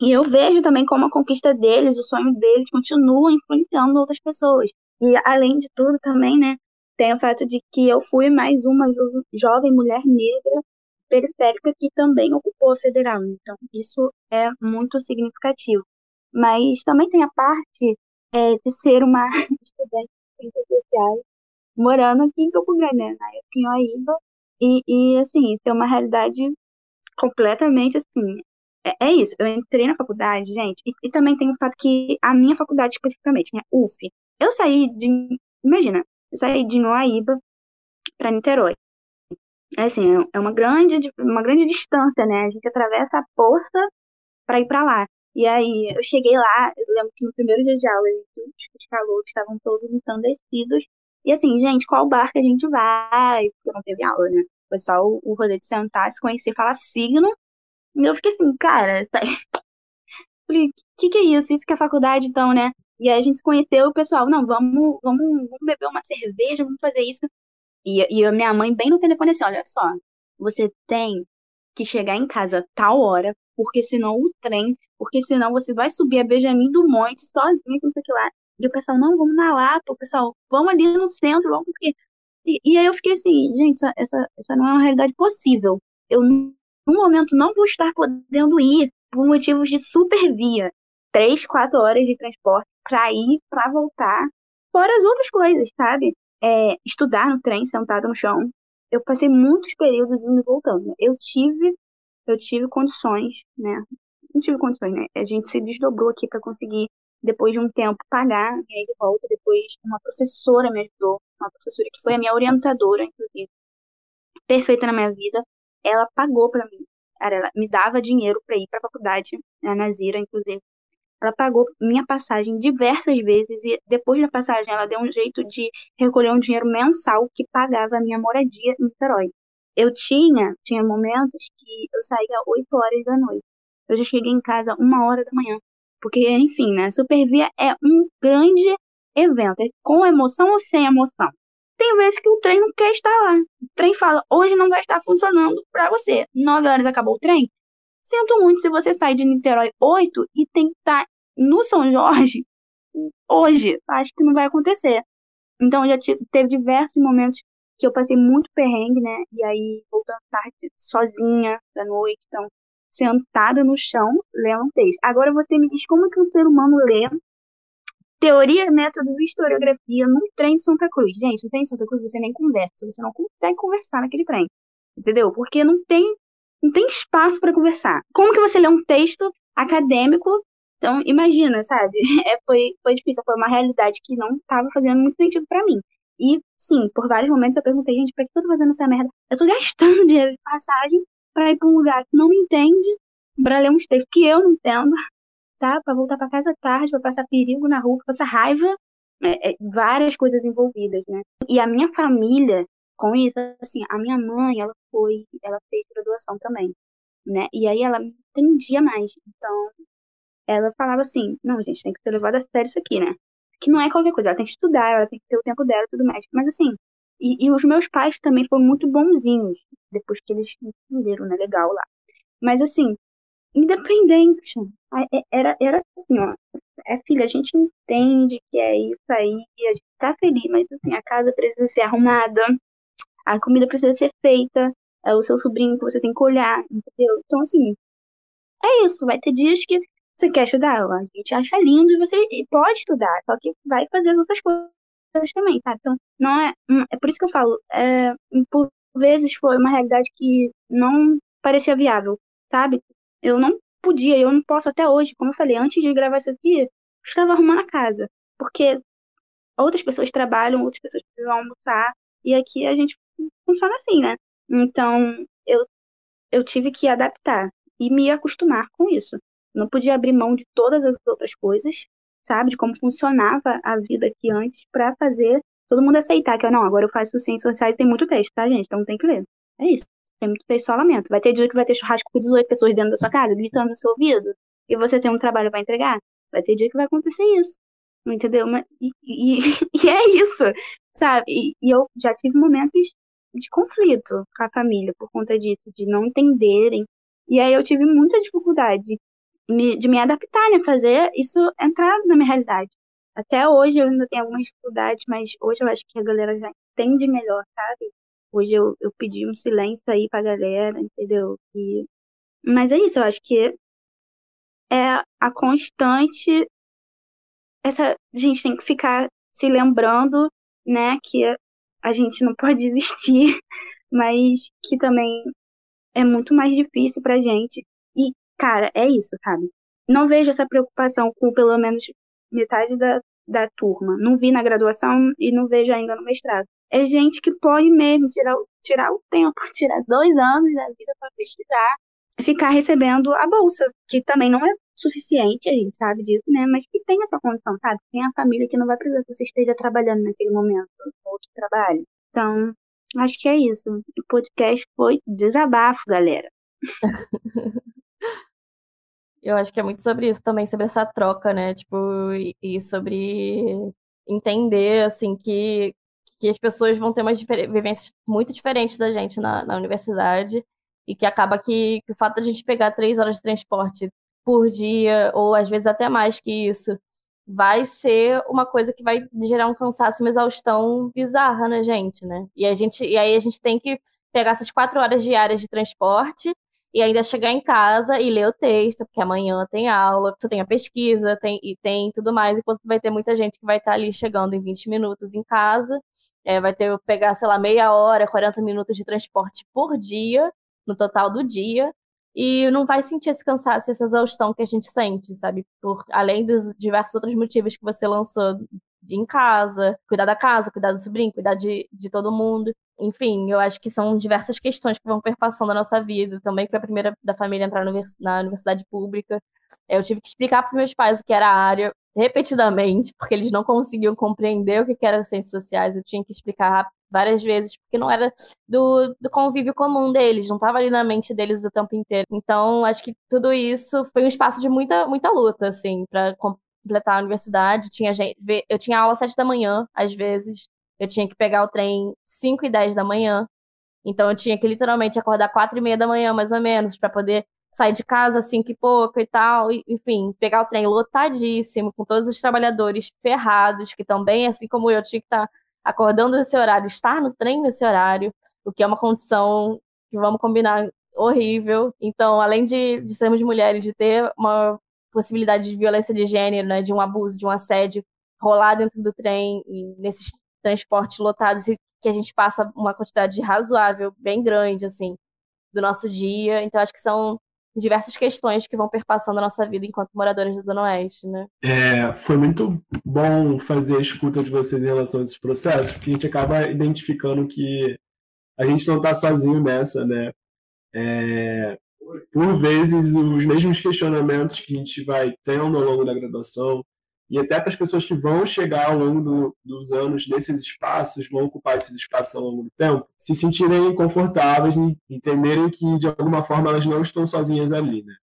E eu vejo também como a conquista deles, o sonho deles, continua influenciando outras pessoas. E além de tudo, também, né, tem o fato de que eu fui mais uma jo jovem mulher negra periférica que também ocupou a federal. Então, isso é muito significativo. Mas também tem a parte é, de ser uma [LAUGHS] estudante de ciências sociais morando aqui em Campo Grande, né, na época em Oaíba, e, e assim, ter uma realidade completamente assim. É, é, isso, eu entrei na faculdade, gente, e, e, também tem o fato que a minha faculdade especificamente, né, UF, eu saí de, imagina, eu saí de Noaíba para Niterói. É assim, é uma grande, uma grande distância, né? A gente atravessa a poça para ir para lá. E aí eu cheguei lá, eu lembro que no primeiro dia de aula, os calouros estavam todos ensandecidos. E assim, gente, qual bar que a gente vai? Porque não teve aula, né? Foi só o, o rolê de sentar, se conhecer, falar signo. E eu fiquei assim, cara, [LAUGHS] sabe? Falei, o que, que é isso? Isso que é faculdade, então, né? E aí a gente se conheceu, o pessoal, não, vamos, vamos, vamos beber uma cerveja, vamos fazer isso. E, e a minha mãe bem no telefone assim, olha só, você tem que chegar em casa tal hora, porque senão o trem, porque senão você vai subir a Benjamin do Monte sozinho, não sei o que lá. E o pessoal, não, vamos na Lapa, o pessoal, vamos ali no centro, vamos porque... E, e aí eu fiquei assim, gente, essa, essa, essa não é uma realidade possível. Eu, no momento, não vou estar podendo ir por motivos de supervia. Três, quatro horas de transporte para ir, para voltar. Fora as outras coisas, sabe? É, estudar no trem, sentado no chão. Eu passei muitos períodos indo e voltando. Eu tive, eu tive condições, né? Não tive condições, né? A gente se desdobrou aqui para conseguir depois de um tempo, pagar e aí de volta. Depois, uma professora me ajudou, uma professora que foi a minha orientadora, inclusive, perfeita na minha vida. Ela pagou para mim. Ela me dava dinheiro para ir para a faculdade, a Nazira, inclusive. Ela pagou minha passagem diversas vezes e depois da passagem ela deu um jeito de recolher um dinheiro mensal que pagava a minha moradia em Niterói. Eu tinha, tinha momentos que eu saía 8 horas da noite. Eu já cheguei em casa uma hora da manhã. Porque, enfim, né? Supervia é um grande evento, é com emoção ou sem emoção. Tem vezes que o trem não quer estar lá. O trem fala, hoje não vai estar funcionando para você. 9 horas acabou o trem. Sinto muito se você sai de Niterói 8 e tem que estar no São Jorge hoje. Acho que não vai acontecer. Então, já teve diversos momentos que eu passei muito perrengue, né? E aí, voltando tarde, sozinha da noite. Então, sentada no chão, lendo um texto. Agora você me diz como que um ser humano lê teoria, métodos e historiografia num trem de Santa Cruz. Gente, no trem de Santa Cruz você nem conversa, você não consegue conversar naquele trem. Entendeu? Porque não tem, não tem espaço para conversar. Como que você lê um texto acadêmico? Então, imagina, sabe? [LAUGHS] É, foi, foi difícil, foi uma realidade que não estava fazendo muito sentido para mim. E, sim, por vários momentos eu perguntei, gente, pra que eu tô fazendo essa merda? Eu tô [LAUGHS] gastando dinheiro de passagem para ir para um lugar que não me entende, para ler uns textos que eu não entendo, sabe? Para voltar para casa tarde, para passar perigo na rua, passar raiva, é, é, várias coisas envolvidas, né? E a minha família, com isso, assim, a minha mãe, ela foi, ela fez graduação também, né? E aí ela me entendia mais. Então, ela falava assim: não, gente, tem que ser levada a sério isso aqui, né? Que não é qualquer coisa, ela tem que estudar, ela tem que ter o tempo dela e tudo mais. Mas assim, e, e, os meus pais também foram muito bonzinhos, depois que eles entenderam, né, legal lá. Mas assim, independente, é, era, era assim, ó, é filha, a gente entende que é isso aí, a gente tá feliz, mas assim, a casa precisa ser arrumada, a comida precisa ser feita, é o seu sobrinho que você tem que olhar, entendeu? Então, assim, é isso, vai ter dias que você quer estudar, a gente acha lindo e você pode estudar, só que vai fazer outras coisas também, tá? Então, não é. Hum, é por isso que eu falo, é, por vezes foi uma realidade que não parecia viável, sabe? Eu não podia, eu não posso até hoje, como eu falei, antes de gravar isso aqui, eu estava arrumando a casa, porque outras pessoas trabalham, outras pessoas precisam almoçar, e aqui a gente funciona assim, né? Então, eu, eu tive que adaptar e me acostumar com isso. Não podia abrir mão de todas as outras coisas, sabe, de como funcionava a vida aqui antes para fazer todo mundo aceitar que, não, agora eu faço ciências sociais e tem muito texto, tá, gente? Então tem que ler. É isso. Tem muito texto, só lamento. Vai ter dia que vai ter churrasco com 18 pessoas dentro da sua casa, gritando no seu ouvido, e você tem um trabalho para entregar. Vai ter dia que vai acontecer isso. Entendeu? E, e, [LAUGHS] e é isso, sabe? E, e eu já tive momentos de conflito com a família por conta disso, de não entenderem. E aí eu tive muita dificuldade de me adaptar, né? Fazer isso entrar na minha realidade. Até hoje eu ainda tenho algumas dificuldades, mas hoje eu acho que a galera já entende melhor, sabe? Hoje eu, eu pedi um silêncio aí pra galera, entendeu? E... Mas é isso, eu acho que é a constante. Essa, a gente tem que ficar se lembrando, né, que a gente não pode existir, [LAUGHS] mas que também é muito mais difícil pra gente. E, cara, é isso, sabe? Não vejo essa preocupação com pelo menos metade da, da turma. Não vi na graduação e não vejo ainda no mestrado. É gente que pode mesmo tirar, tirar o tempo, [LAUGHS] tirar dois anos da vida para pesquisar, ficar recebendo a bolsa, que também não é suficiente, a gente sabe disso, né? Mas que tem essa condição, sabe? Tem a família que não vai precisar que você esteja trabalhando naquele momento, trabalho. Então, acho que é isso. O podcast foi desabafo, galera. [LAUGHS] Eu acho que é muito sobre isso também, sobre essa troca, né? Tipo, e sobre entender, assim, que, que as pessoas vão ter umas vivências muito diferentes da gente na, na universidade e que acaba que, que o fato de a gente pegar três horas de transporte por dia, ou às vezes até mais que isso, vai ser uma coisa que vai gerar um cansaço, uma exaustão bizarra na gente, né? E, a gente, e aí a gente tem que pegar essas quatro horas diárias de transporte e ainda chegar em casa e ler o texto, porque amanhã tem aula, você tem a pesquisa, tem, e tem tudo mais, enquanto vai ter muita gente que vai estar ali chegando em 20 minutos em casa, é, vai ter pegar, sei lá, meia hora, 40 minutos de transporte por dia, no total do dia, e não vai sentir esse cansaço, essa exaustão que a gente sente, sabe? Por além dos diversos outros motivos que você lançou em casa, cuidar da casa, cuidar do sobrinho, cuidar de, de todo mundo. Enfim, eu acho que são diversas questões que vão perpassando a nossa vida. Também fui a primeira da família a entrar na universidade pública. Eu tive que explicar para meus pais o que era a área repetidamente, porque eles não conseguiam compreender o que era ciências sociais. Eu tinha que explicar várias vezes, porque não era do, do convívio comum deles, não estava ali na mente deles o tempo inteiro. Então, acho que tudo isso foi um espaço de muita, muita luta, assim, para completar a universidade. Tinha gente, eu tinha aula às sete da manhã, às vezes. Eu tinha que pegar o trem 5 e 10 da manhã. Então eu tinha que literalmente acordar quatro e meia da manhã, mais ou menos, para poder sair de casa cinco e pouco e tal. Enfim, pegar o trem lotadíssimo, com todos os trabalhadores ferrados, que também, assim como eu, tinha que estar acordando nesse horário, estar no trem nesse horário, o que é uma condição que vamos combinar horrível. Então, além de, de sermos mulheres, de ter uma possibilidade de violência de gênero, né, de um abuso, de um assédio rolar dentro do trem e nesses transportes lotados que a gente passa uma quantidade razoável, bem grande, assim, do nosso dia. Então, acho que são diversas questões que vão perpassando a nossa vida enquanto moradores da Zona Oeste, né? É, foi muito bom fazer a escuta de vocês em relação a esses processos, porque a gente acaba identificando que a gente não está sozinho nessa, né? É, por vezes, os mesmos questionamentos que a gente vai tendo ao longo da graduação, e até para as pessoas que vão chegar ao longo do, dos anos nesses espaços, vão ocupar esses espaços ao longo do tempo, se sentirem confortáveis e entenderem que, de alguma forma, elas não estão sozinhas ali. Né?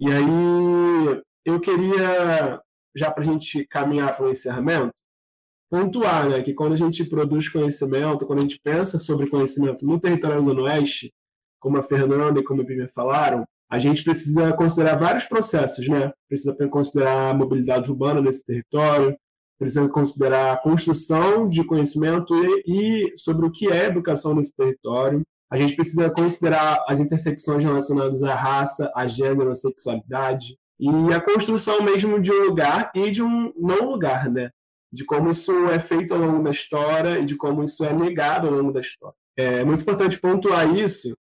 E aí, eu queria, já para a gente caminhar para o encerramento, pontuar né, que quando a gente produz conhecimento, quando a gente pensa sobre conhecimento no território do Oeste, como a Fernanda e como a Bíblia falaram, a gente precisa considerar vários processos, né? Precisa considerar a mobilidade urbana nesse território, precisa considerar a construção de conhecimento e, e sobre o que é educação nesse território. A gente precisa considerar as intersecções relacionadas à raça, a gênero, à sexualidade e a construção mesmo de um lugar e de um não lugar, né? De como isso é feito ao longo da história e de como isso é negado ao longo da história. É muito importante pontuar isso,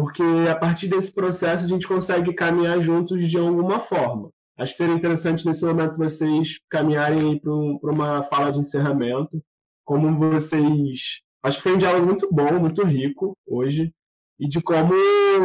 porque a partir desse processo a gente consegue caminhar juntos de alguma forma. Acho que seria interessante nesse momento vocês caminharem para um, uma fala de encerramento, como vocês. Acho que foi um diálogo muito bom, muito rico hoje, e de como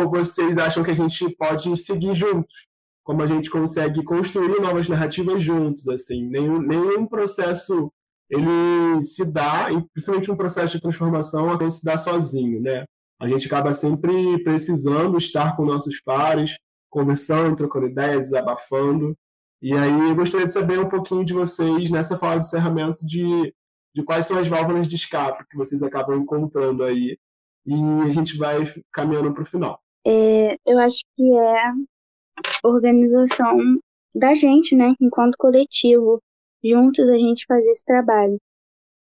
vocês acham que a gente pode seguir juntos, como a gente consegue construir novas narrativas juntos, assim, nenhum, nenhum processo ele se dá, principalmente um processo de transformação, até se dá sozinho, né? A gente acaba sempre precisando estar com nossos pares, conversando, trocando ideias, desabafando. E aí eu gostaria de saber um pouquinho de vocês nessa fala de encerramento de, de quais são as válvulas de escape que vocês acabam encontrando aí. E a gente vai caminhando para o final. É, eu acho que é organização da gente, né, enquanto coletivo, juntos a gente fazer esse trabalho.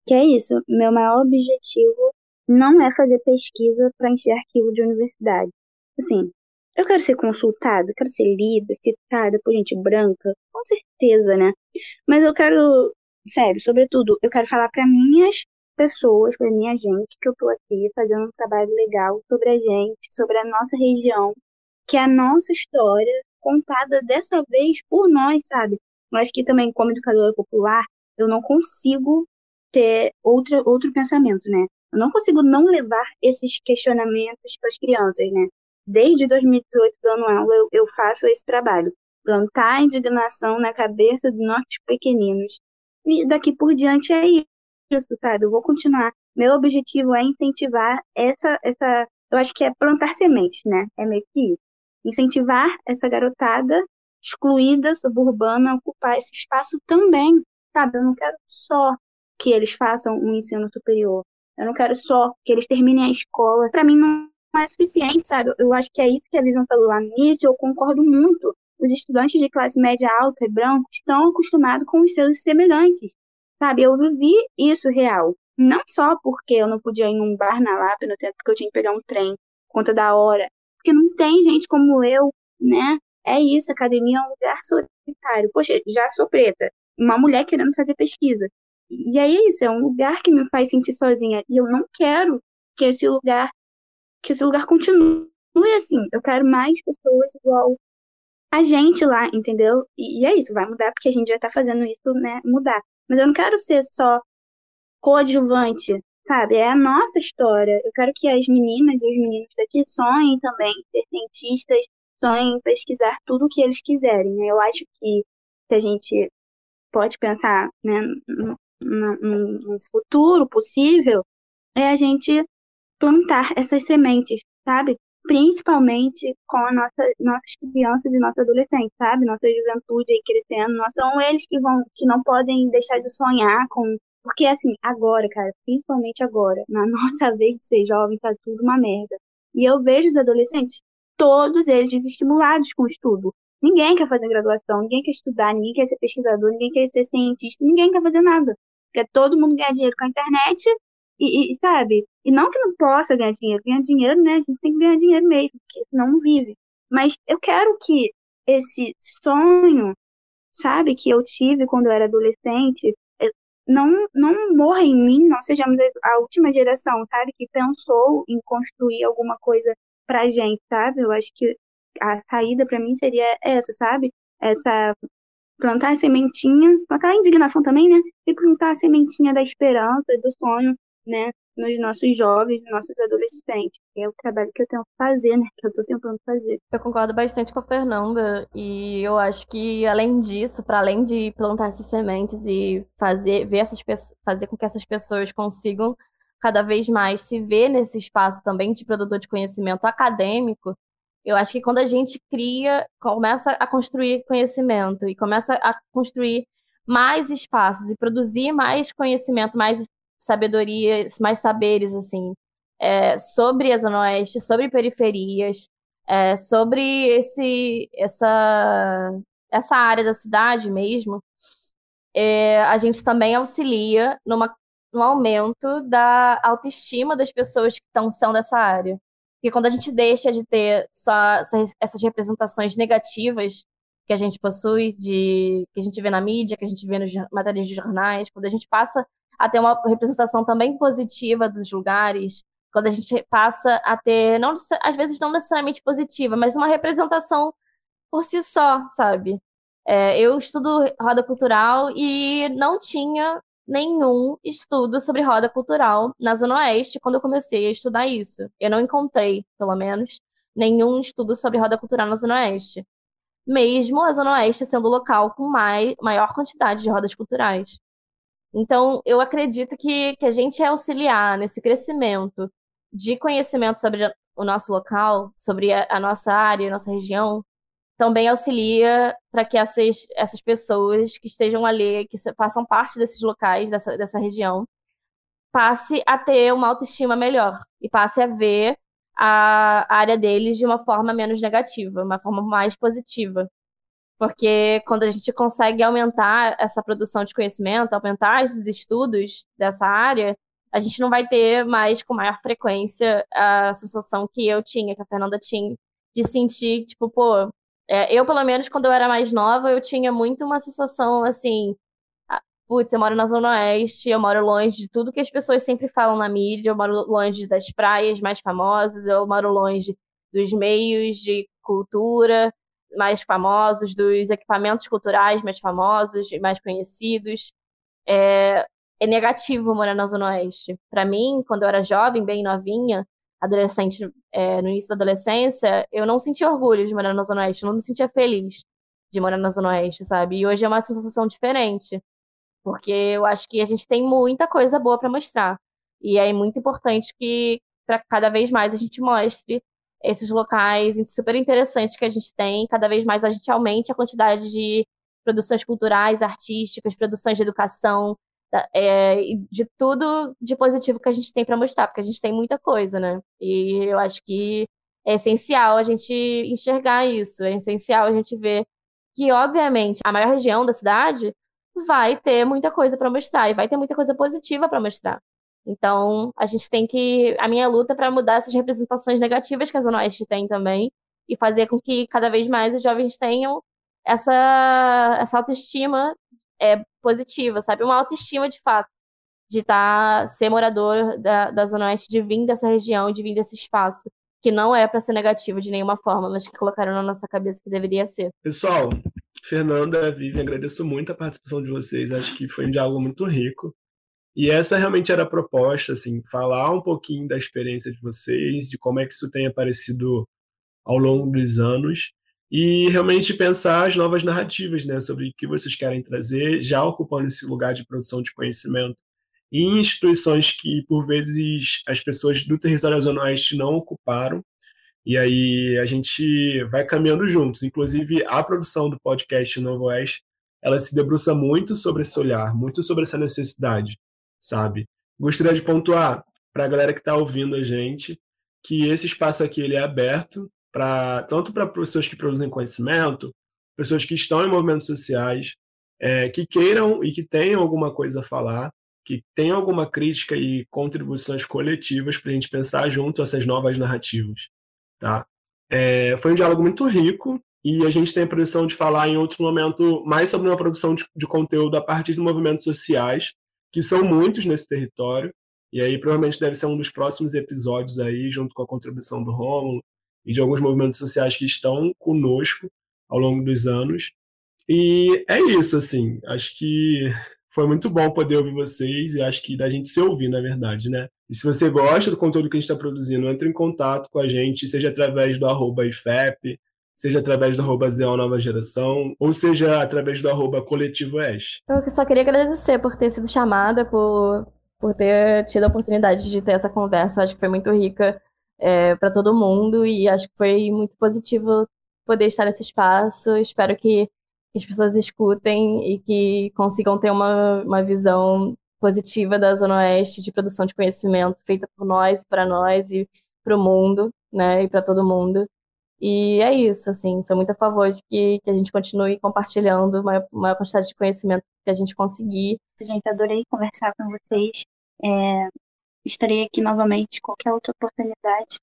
Que é isso, meu maior objetivo não é fazer pesquisa para encher arquivo de universidade. Assim, eu quero ser consultado, quero ser lida, citada por gente branca, com certeza, né? Mas eu quero, sério, sobretudo, eu quero falar para minhas pessoas, para minha gente, que eu tô aqui fazendo um trabalho legal sobre a gente, sobre a nossa região, que é a nossa história contada dessa vez por nós, sabe? Eu acho que também, como educadora popular, eu não consigo ter outro, outro pensamento, né? Eu não consigo não levar esses questionamentos para as crianças, né? Desde 2018, dando aula, eu, eu faço esse trabalho. Plantar indignação na cabeça dos nossos pequeninos. E daqui por diante é isso, sabe? Eu vou continuar. Meu objetivo é incentivar essa, essa, eu acho que é plantar sementes, né? É meio que isso. Incentivar essa garotada excluída, suburbana, ocupar esse espaço também, sabe? Eu não quero só que eles façam um ensino superior. Eu não quero só que eles terminem a escola. Para mim não é suficiente, sabe? Eu acho que é isso que a Vivian falou lá no início, eu concordo muito. Os estudantes de classe média alta e brancos estão acostumados com os seus semelhantes, sabe? Eu vivi isso real. Não só porque eu não podia ir um bar na Lapa no tempo que eu tinha que pegar um trem, conta da hora. Porque não tem gente como eu, né? É isso, academia é um lugar solitário. Poxa, já sou preta, uma mulher querendo fazer pesquisa. E é isso, é um lugar que me faz sentir sozinha. E eu não quero que esse lugar, que esse lugar continue assim. Eu quero mais pessoas igual a gente lá, entendeu? E, e é isso, vai mudar porque a gente já tá fazendo isso, né? Mudar. Mas eu não quero ser só coadjuvante, sabe? É a nossa história. Eu quero que as meninas e os meninos daqui sonhem também ser cientistas, sonhem pesquisar tudo o que eles quiserem. Né? Eu acho que se a gente pode pensar né, num futuro possível, é a gente plantar essas sementes, sabe? Principalmente com a nossa, nossas crianças e nossos adolescentes, sabe? Nossa juventude aí crescendo. São eles que vão, que não podem deixar de sonhar com. Porque, assim, agora, cara, principalmente agora, na [LAUGHS] nossa vez de ser jovem, tá tudo uma merda. E eu vejo os adolescentes todos eles desestimulados com o estudo. Ninguém quer fazer graduação, ninguém quer estudar, ninguém quer ser pesquisador, ninguém quer ser cientista, ninguém quer fazer nada. Quer todo mundo ganhar dinheiro com a internet e, e, sabe? E não que não possa ganhar dinheiro, ganhar dinheiro, né? A gente tem que ganhar dinheiro mesmo, porque senão não vive. Mas eu quero que esse sonho, sabe, que eu tive quando eu era adolescente, não, não morra em mim, não sejamos a última geração, sabe, que pensou em construir alguma coisa pra gente, sabe? Eu acho que a saída para mim seria essa, sabe? Essa plantar a sementinha, plantar a indignação também, né? E plantar a sementinha da esperança, do sonho, né? Nos nossos jovens, nos nossos adolescentes. É o trabalho que eu tenho que fazer, né? Que eu tô tentando fazer. Eu concordo bastante com a Fernanda e eu acho que além disso, para além de plantar essas sementes e fazer ver essas pessoas, fazer com que essas pessoas consigam cada vez mais se vê nesse espaço também de produtor de conhecimento acadêmico, eu acho que quando a gente cria, começa a construir conhecimento e começa a construir mais espaços e produzir mais conhecimento, mais sabedoria, mais saberes, assim, é, sobre a Zona Oeste, sobre periferias, é, sobre esse, essa, essa área da cidade mesmo, é, a gente também auxilia numa no aumento da autoestima das pessoas que estão são dessa área. Porque quando a gente deixa de ter só essas representações negativas que a gente possui, de que a gente vê na mídia, que a gente vê nos matérias de jornais, quando a gente passa a ter uma representação também positiva dos lugares, quando a gente passa a ter, não, às vezes não necessariamente positiva, mas uma representação por si só, sabe? É, eu estudo roda cultural e não tinha nenhum estudo sobre roda cultural na Zona Oeste quando eu comecei a estudar isso. Eu não encontrei, pelo menos, nenhum estudo sobre roda cultural na Zona Oeste. Mesmo a Zona Oeste sendo o local com mais, maior quantidade de rodas culturais. Então, eu acredito que, que a gente é auxiliar nesse crescimento de conhecimento sobre o nosso local, sobre a, a nossa área, a nossa região, também auxilia para que essas, essas pessoas que estejam ali, que façam parte desses locais, dessa, dessa região, passe a ter uma autoestima melhor e passe a ver a área deles de uma forma menos negativa, uma forma mais positiva. Porque quando a gente consegue aumentar essa produção de conhecimento, aumentar esses estudos dessa área, a gente não vai ter mais com maior frequência a sensação que eu tinha, que a Fernanda tinha, de sentir, tipo, pô, é, eu, pelo menos, quando eu era mais nova, eu tinha muito uma sensação assim, putz, eu moro na Zona Oeste, eu moro longe de tudo que as pessoas sempre falam na mídia, eu moro longe das praias mais famosas, eu moro longe dos meios de cultura mais famosos, dos equipamentos culturais mais famosos mais conhecidos. É, é negativo morar na Zona Oeste. Para mim, quando eu era jovem, bem novinha, adolescente, é, no início da adolescência, eu não sentia orgulho de morar na Zona Oeste, eu não me sentia feliz de morar na Zona Oeste, sabe? E hoje é uma sensação diferente porque eu acho que a gente tem muita coisa boa para mostrar. E é muito importante que para cada vez mais a gente mostre esses locais super interessantes que a gente tem, cada vez mais a gente aumente a quantidade de produções culturais, artísticas, produções de educação, é, de tudo de positivo que a gente tem para mostrar, porque a gente tem muita coisa, né? E eu acho que é essencial a gente enxergar isso, é essencial a gente ver que, obviamente, a maior região da cidade vai ter muita coisa para mostrar e vai ter muita coisa positiva para mostrar. Então, a gente tem que. A minha luta é para mudar essas representações negativas que a Zona Oeste tem também e fazer com que cada vez mais os jovens tenham essa, essa autoestima é, positiva, sabe? Uma autoestima de fato, de tá, ser morador da, da Zona Oeste, de vir dessa região, de vir desse espaço, que não é para ser negativo de nenhuma forma, mas que colocaram na nossa cabeça que deveria ser. Pessoal, Fernanda, Vivian, agradeço muito a participação de vocês. Acho que foi um diálogo muito rico. E essa realmente era a proposta, assim, falar um pouquinho da experiência de vocês, de como é que isso tem aparecido ao longo dos anos e realmente pensar as novas narrativas, né, sobre o que vocês querem trazer, já ocupando esse lugar de produção de conhecimento em instituições que, por vezes, as pessoas do território zona oeste não ocuparam, e aí a gente vai caminhando juntos. Inclusive, a produção do podcast Novo Oeste, ela se debruça muito sobre esse olhar, muito sobre essa necessidade, sabe? Gostaria de pontuar para a galera que está ouvindo a gente que esse espaço aqui ele é aberto para tanto para pessoas que produzem conhecimento, pessoas que estão em movimentos sociais, é, que queiram e que tenham alguma coisa a falar, que tenham alguma crítica e contribuições coletivas para a gente pensar junto essas novas narrativas. Tá? É, foi um diálogo muito rico e a gente tem a produção de falar em outro momento mais sobre uma produção de, de conteúdo a partir de movimentos sociais, que são muitos nesse território, e aí provavelmente deve ser um dos próximos episódios aí, junto com a contribuição do Rômulo e de alguns movimentos sociais que estão conosco ao longo dos anos. E é isso, assim, acho que foi muito bom poder ouvir vocês e acho que da gente se ouvir, na verdade, né? E se você gosta do conteúdo que a gente está produzindo, entre em contato com a gente, seja através do arroba IFEP, seja através do arroba ZEO Nova Geração, ou seja através do arroba Coletivo Oeste. Eu só queria agradecer por ter sido chamada, por, por ter tido a oportunidade de ter essa conversa. Acho que foi muito rica é, para todo mundo e acho que foi muito positivo poder estar nesse espaço. Espero que as pessoas escutem e que consigam ter uma, uma visão positiva da Zona Oeste de produção de conhecimento feita por nós, para nós e para o mundo, né, e para todo mundo. E é isso, assim, sou muito a favor de que, que a gente continue compartilhando uma, uma quantidade de conhecimento que a gente conseguir. Gente, adorei conversar com vocês. É, estarei aqui novamente qualquer outra oportunidade,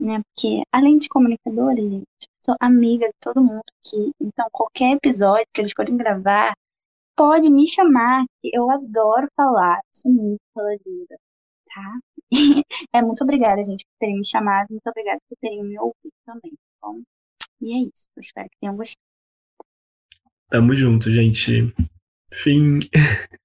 né? Porque além de comunicadora, gente, sou amiga de todo mundo aqui. Então, qualquer episódio que eles forem gravar, pode me chamar, que eu adoro falar. Sou muito faladeira, tá? [LAUGHS] é, muito obrigada, gente, por terem me chamado. Muito obrigada por terem me ouvido também, tá bom? E é isso. Espero que tenham gostado. Tamo junto, gente. Fim. [LAUGHS]